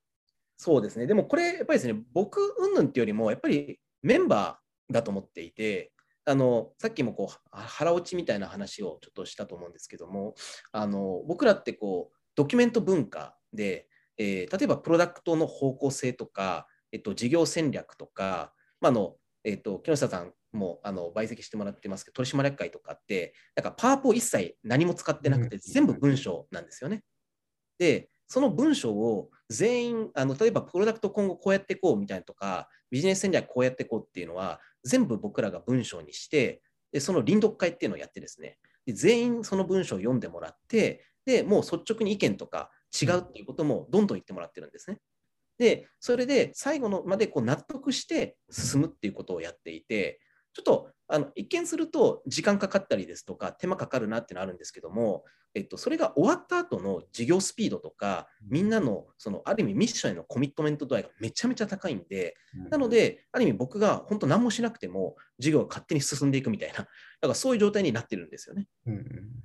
そうですね。でもこれ、やっぱりですね、僕云々っていうよりも、やっぱりメンバーだと思っていて、あのさっきもこうは腹落ちみたいな話をちょっとしたと思うんですけども、あの僕らってこうドキュメント文化で、えー例えばプロダクトの方向性とか、えっと、事業戦略とか、まああのえっと、木下さんもあの倍積してもらってますけど、取締役会とかって、なんかパワポ一切何も使ってなくて、うん全部文章なんですよね。で、その文章を全員、あの例えばプロダクト今後こうやっていこうみたいなとか、ビジネス戦略こうやっていこうっていうのは、全部僕らが文章にして、でその臨読会っていうのをやってですね、で全員その文章を読んでもらって、でもう率直に意見とか違うっていうこともどんどん言ってもらってるんですね。で、それで最後のまでこう納得して進むっていうことをやっていて、ちょっとあの一見すると時間かかったりですとか手間かかるなっていうのはあるんですけども、えっと、それが終わった後の事業スピードとか、みんなのそのある意味ミッションへのコミットメント度合いがめちゃめちゃ高いんで、なので、ある意味僕が本当何もしなくても事業が勝手に進んでいくみたいな、だからそういう状態になってるんですよね。うん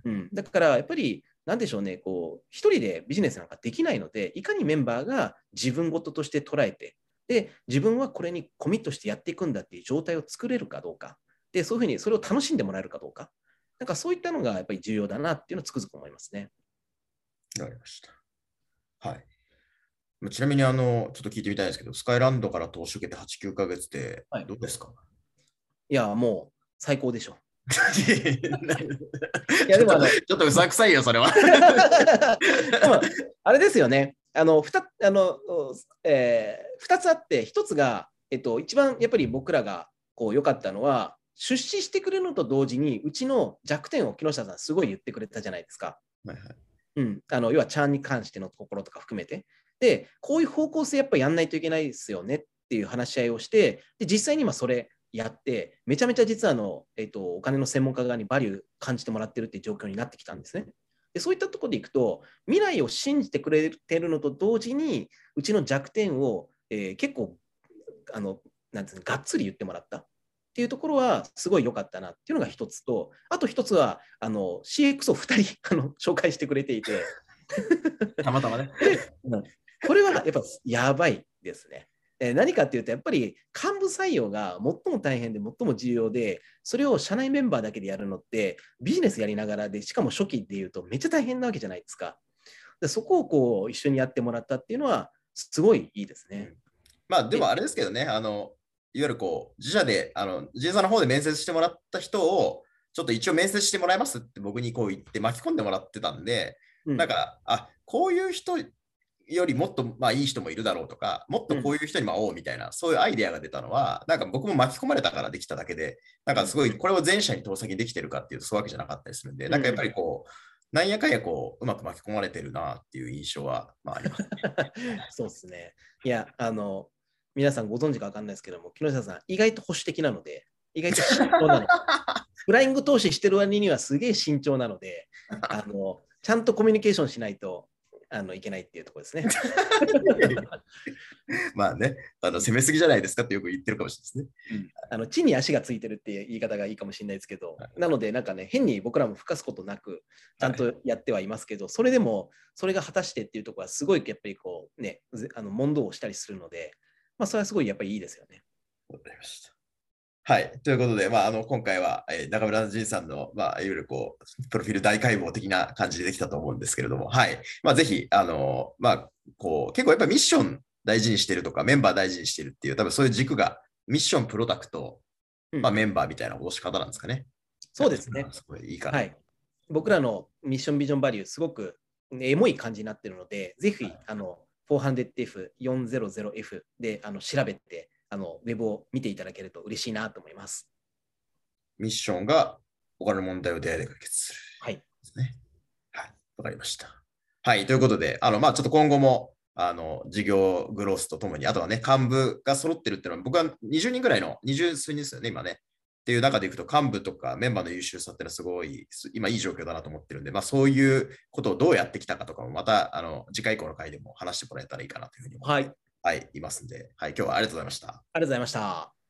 うん。うん、だからやっぱり、なんでしょうね、こう、一人でビジネスなんかできないので、いかにメンバーが自分事として捉えて、で、自分はこれにコミットしてやっていくんだっていう状態を作れるかどうか、で、そういうふうにそれを楽しんでもらえるかどうか、なんかそういったのがやっぱり重要だなっていうのをつくづく思いますね。わかりました。はい。まあちなみに、あの、ちょっと聞いてみたいんですけど、スカイランドから投資受けて8、9ヶ月ではいどうですか、いや、もう最高でしょ。(laughs) いやでもあのちょっとうさくさいよ、それは。あれですよね、あの 2, あの、えー、2つあって、1つが、えっと、一番やっぱり僕らがこう良かったのは、出資してくれるのと同時に、うちの弱点を木下さん、すごい言ってくれたじゃないですか。はいはいうん、あの要は、チャンに関してのところとか含めて。で、こういう方向性やっぱりやんないといけないですよねっていう話し合いをして、で実際に今それやって、めちゃめちゃ実はあの、えっと、お金の専門家側にバリュー感じてもらってるっていう状況になってきたんですね。でそういったところでいくと、未来を信じてくれてるのと同時に、うちの弱点を、えー結構あのなんていうの、がっつり言ってもらったっていうところは、すごい良かったなっていうのが一つと、あと一つは、あの CX を2人 (laughs) あの紹介してくれていて、(laughs) たまたまね。これはやっぱやばいですね。えー何かっていうと、やっぱり幹部採用が最も大変で最も重要で、それを社内メンバーだけでやるのって、ビジネスやりながらで、しかも初期でいうとめっちゃ大変なわけじゃないですか。でそこをこう一緒にやってもらったっていうのは、すごいいいですね。まあでもあれですけどね、あの、いわゆるこう、自社で、あの、自社の方で面接してもらった人を、ちょっと一応面接してもらいますって僕にこう言って巻き込んでもらってたんで、うんなんか、あ、こういう人よりもっとまあいい人もいるだろうとか、もっとこういう人にも会おうみたいな、そういうアイデアが出たのは、なんか僕も巻き込まれたからできただけで、なんかすごいこれを全社に投先できてるかっていうとそういうわけじゃなかったりするんで、なんかやっぱりこう、なんやかんやこう、うまく巻き込まれてるなっていう印象は、まあ、あります。(laughs) そうですね。いや、あの、皆さんご存知か分かんないですけども、木下さん、意外と保守的なので、意外と慎重なの。(laughs) フライング投資してる割にはすげえ慎重なので、あの、ちゃんとコミュニケーションしないとあのいけないっていうところですね。(laughs) まあね、あの攻めすぎじゃないですかってよく言ってるかもしれないですね。あの地に足がついてるっていう言い方がいいかもしれないですけど、なので、なんかね、変に僕らも吹かすことなく、ちゃんとやってはいますけど、それでも、それが果たしてっていうところは、すごいやっぱりこう、ね、ぜあの問答をしたりするので、まあ、それはすごいやっぱりいいですよね。わかりました。はい。ということで、まあ、あの今回は、えー中村仁さんの、まあ、いわゆるこう、プロフィール大解剖的な感じでできたと思うんですけれども、はい。まあ、ぜひ、あの、まあ、こう、結構やっぱりミッション大事にしてるとか、メンバー大事にしてるっていう、多分そういう軸が、ミッション、プロダクト、うんまあ、メンバーみたいな戻し方なんですかね。そうですね。すごいいいかな。はい。僕らのミッションビジョンバリュー、すごくエモい感じになってるので、ぜひ、あの、400F400F であの調べて、あの、ウェブを見ていただけると嬉しいなと思います。ミッションがお金の問題を出会いで解決する。はい。ですね。はい。わかりました。はい。ということで、あの、まあ、ちょっと今後も、あの、事業グロースとともに、あとはね、幹部が揃ってるっていうのは、僕は20人ぐらいの、20数人ですよね、今ね。っていう中でいくと、幹部とかメンバーの優秀さっていうのはすごい、す今いい状況だなと思ってるんで、まあ、そういうことをどうやってきたかとかも、また、あの、次回以降の回でも話してもらえたらいいかなというふうに思って、はい。はい、いますんで、はい、今日はありがとうございました。ありがとうございました。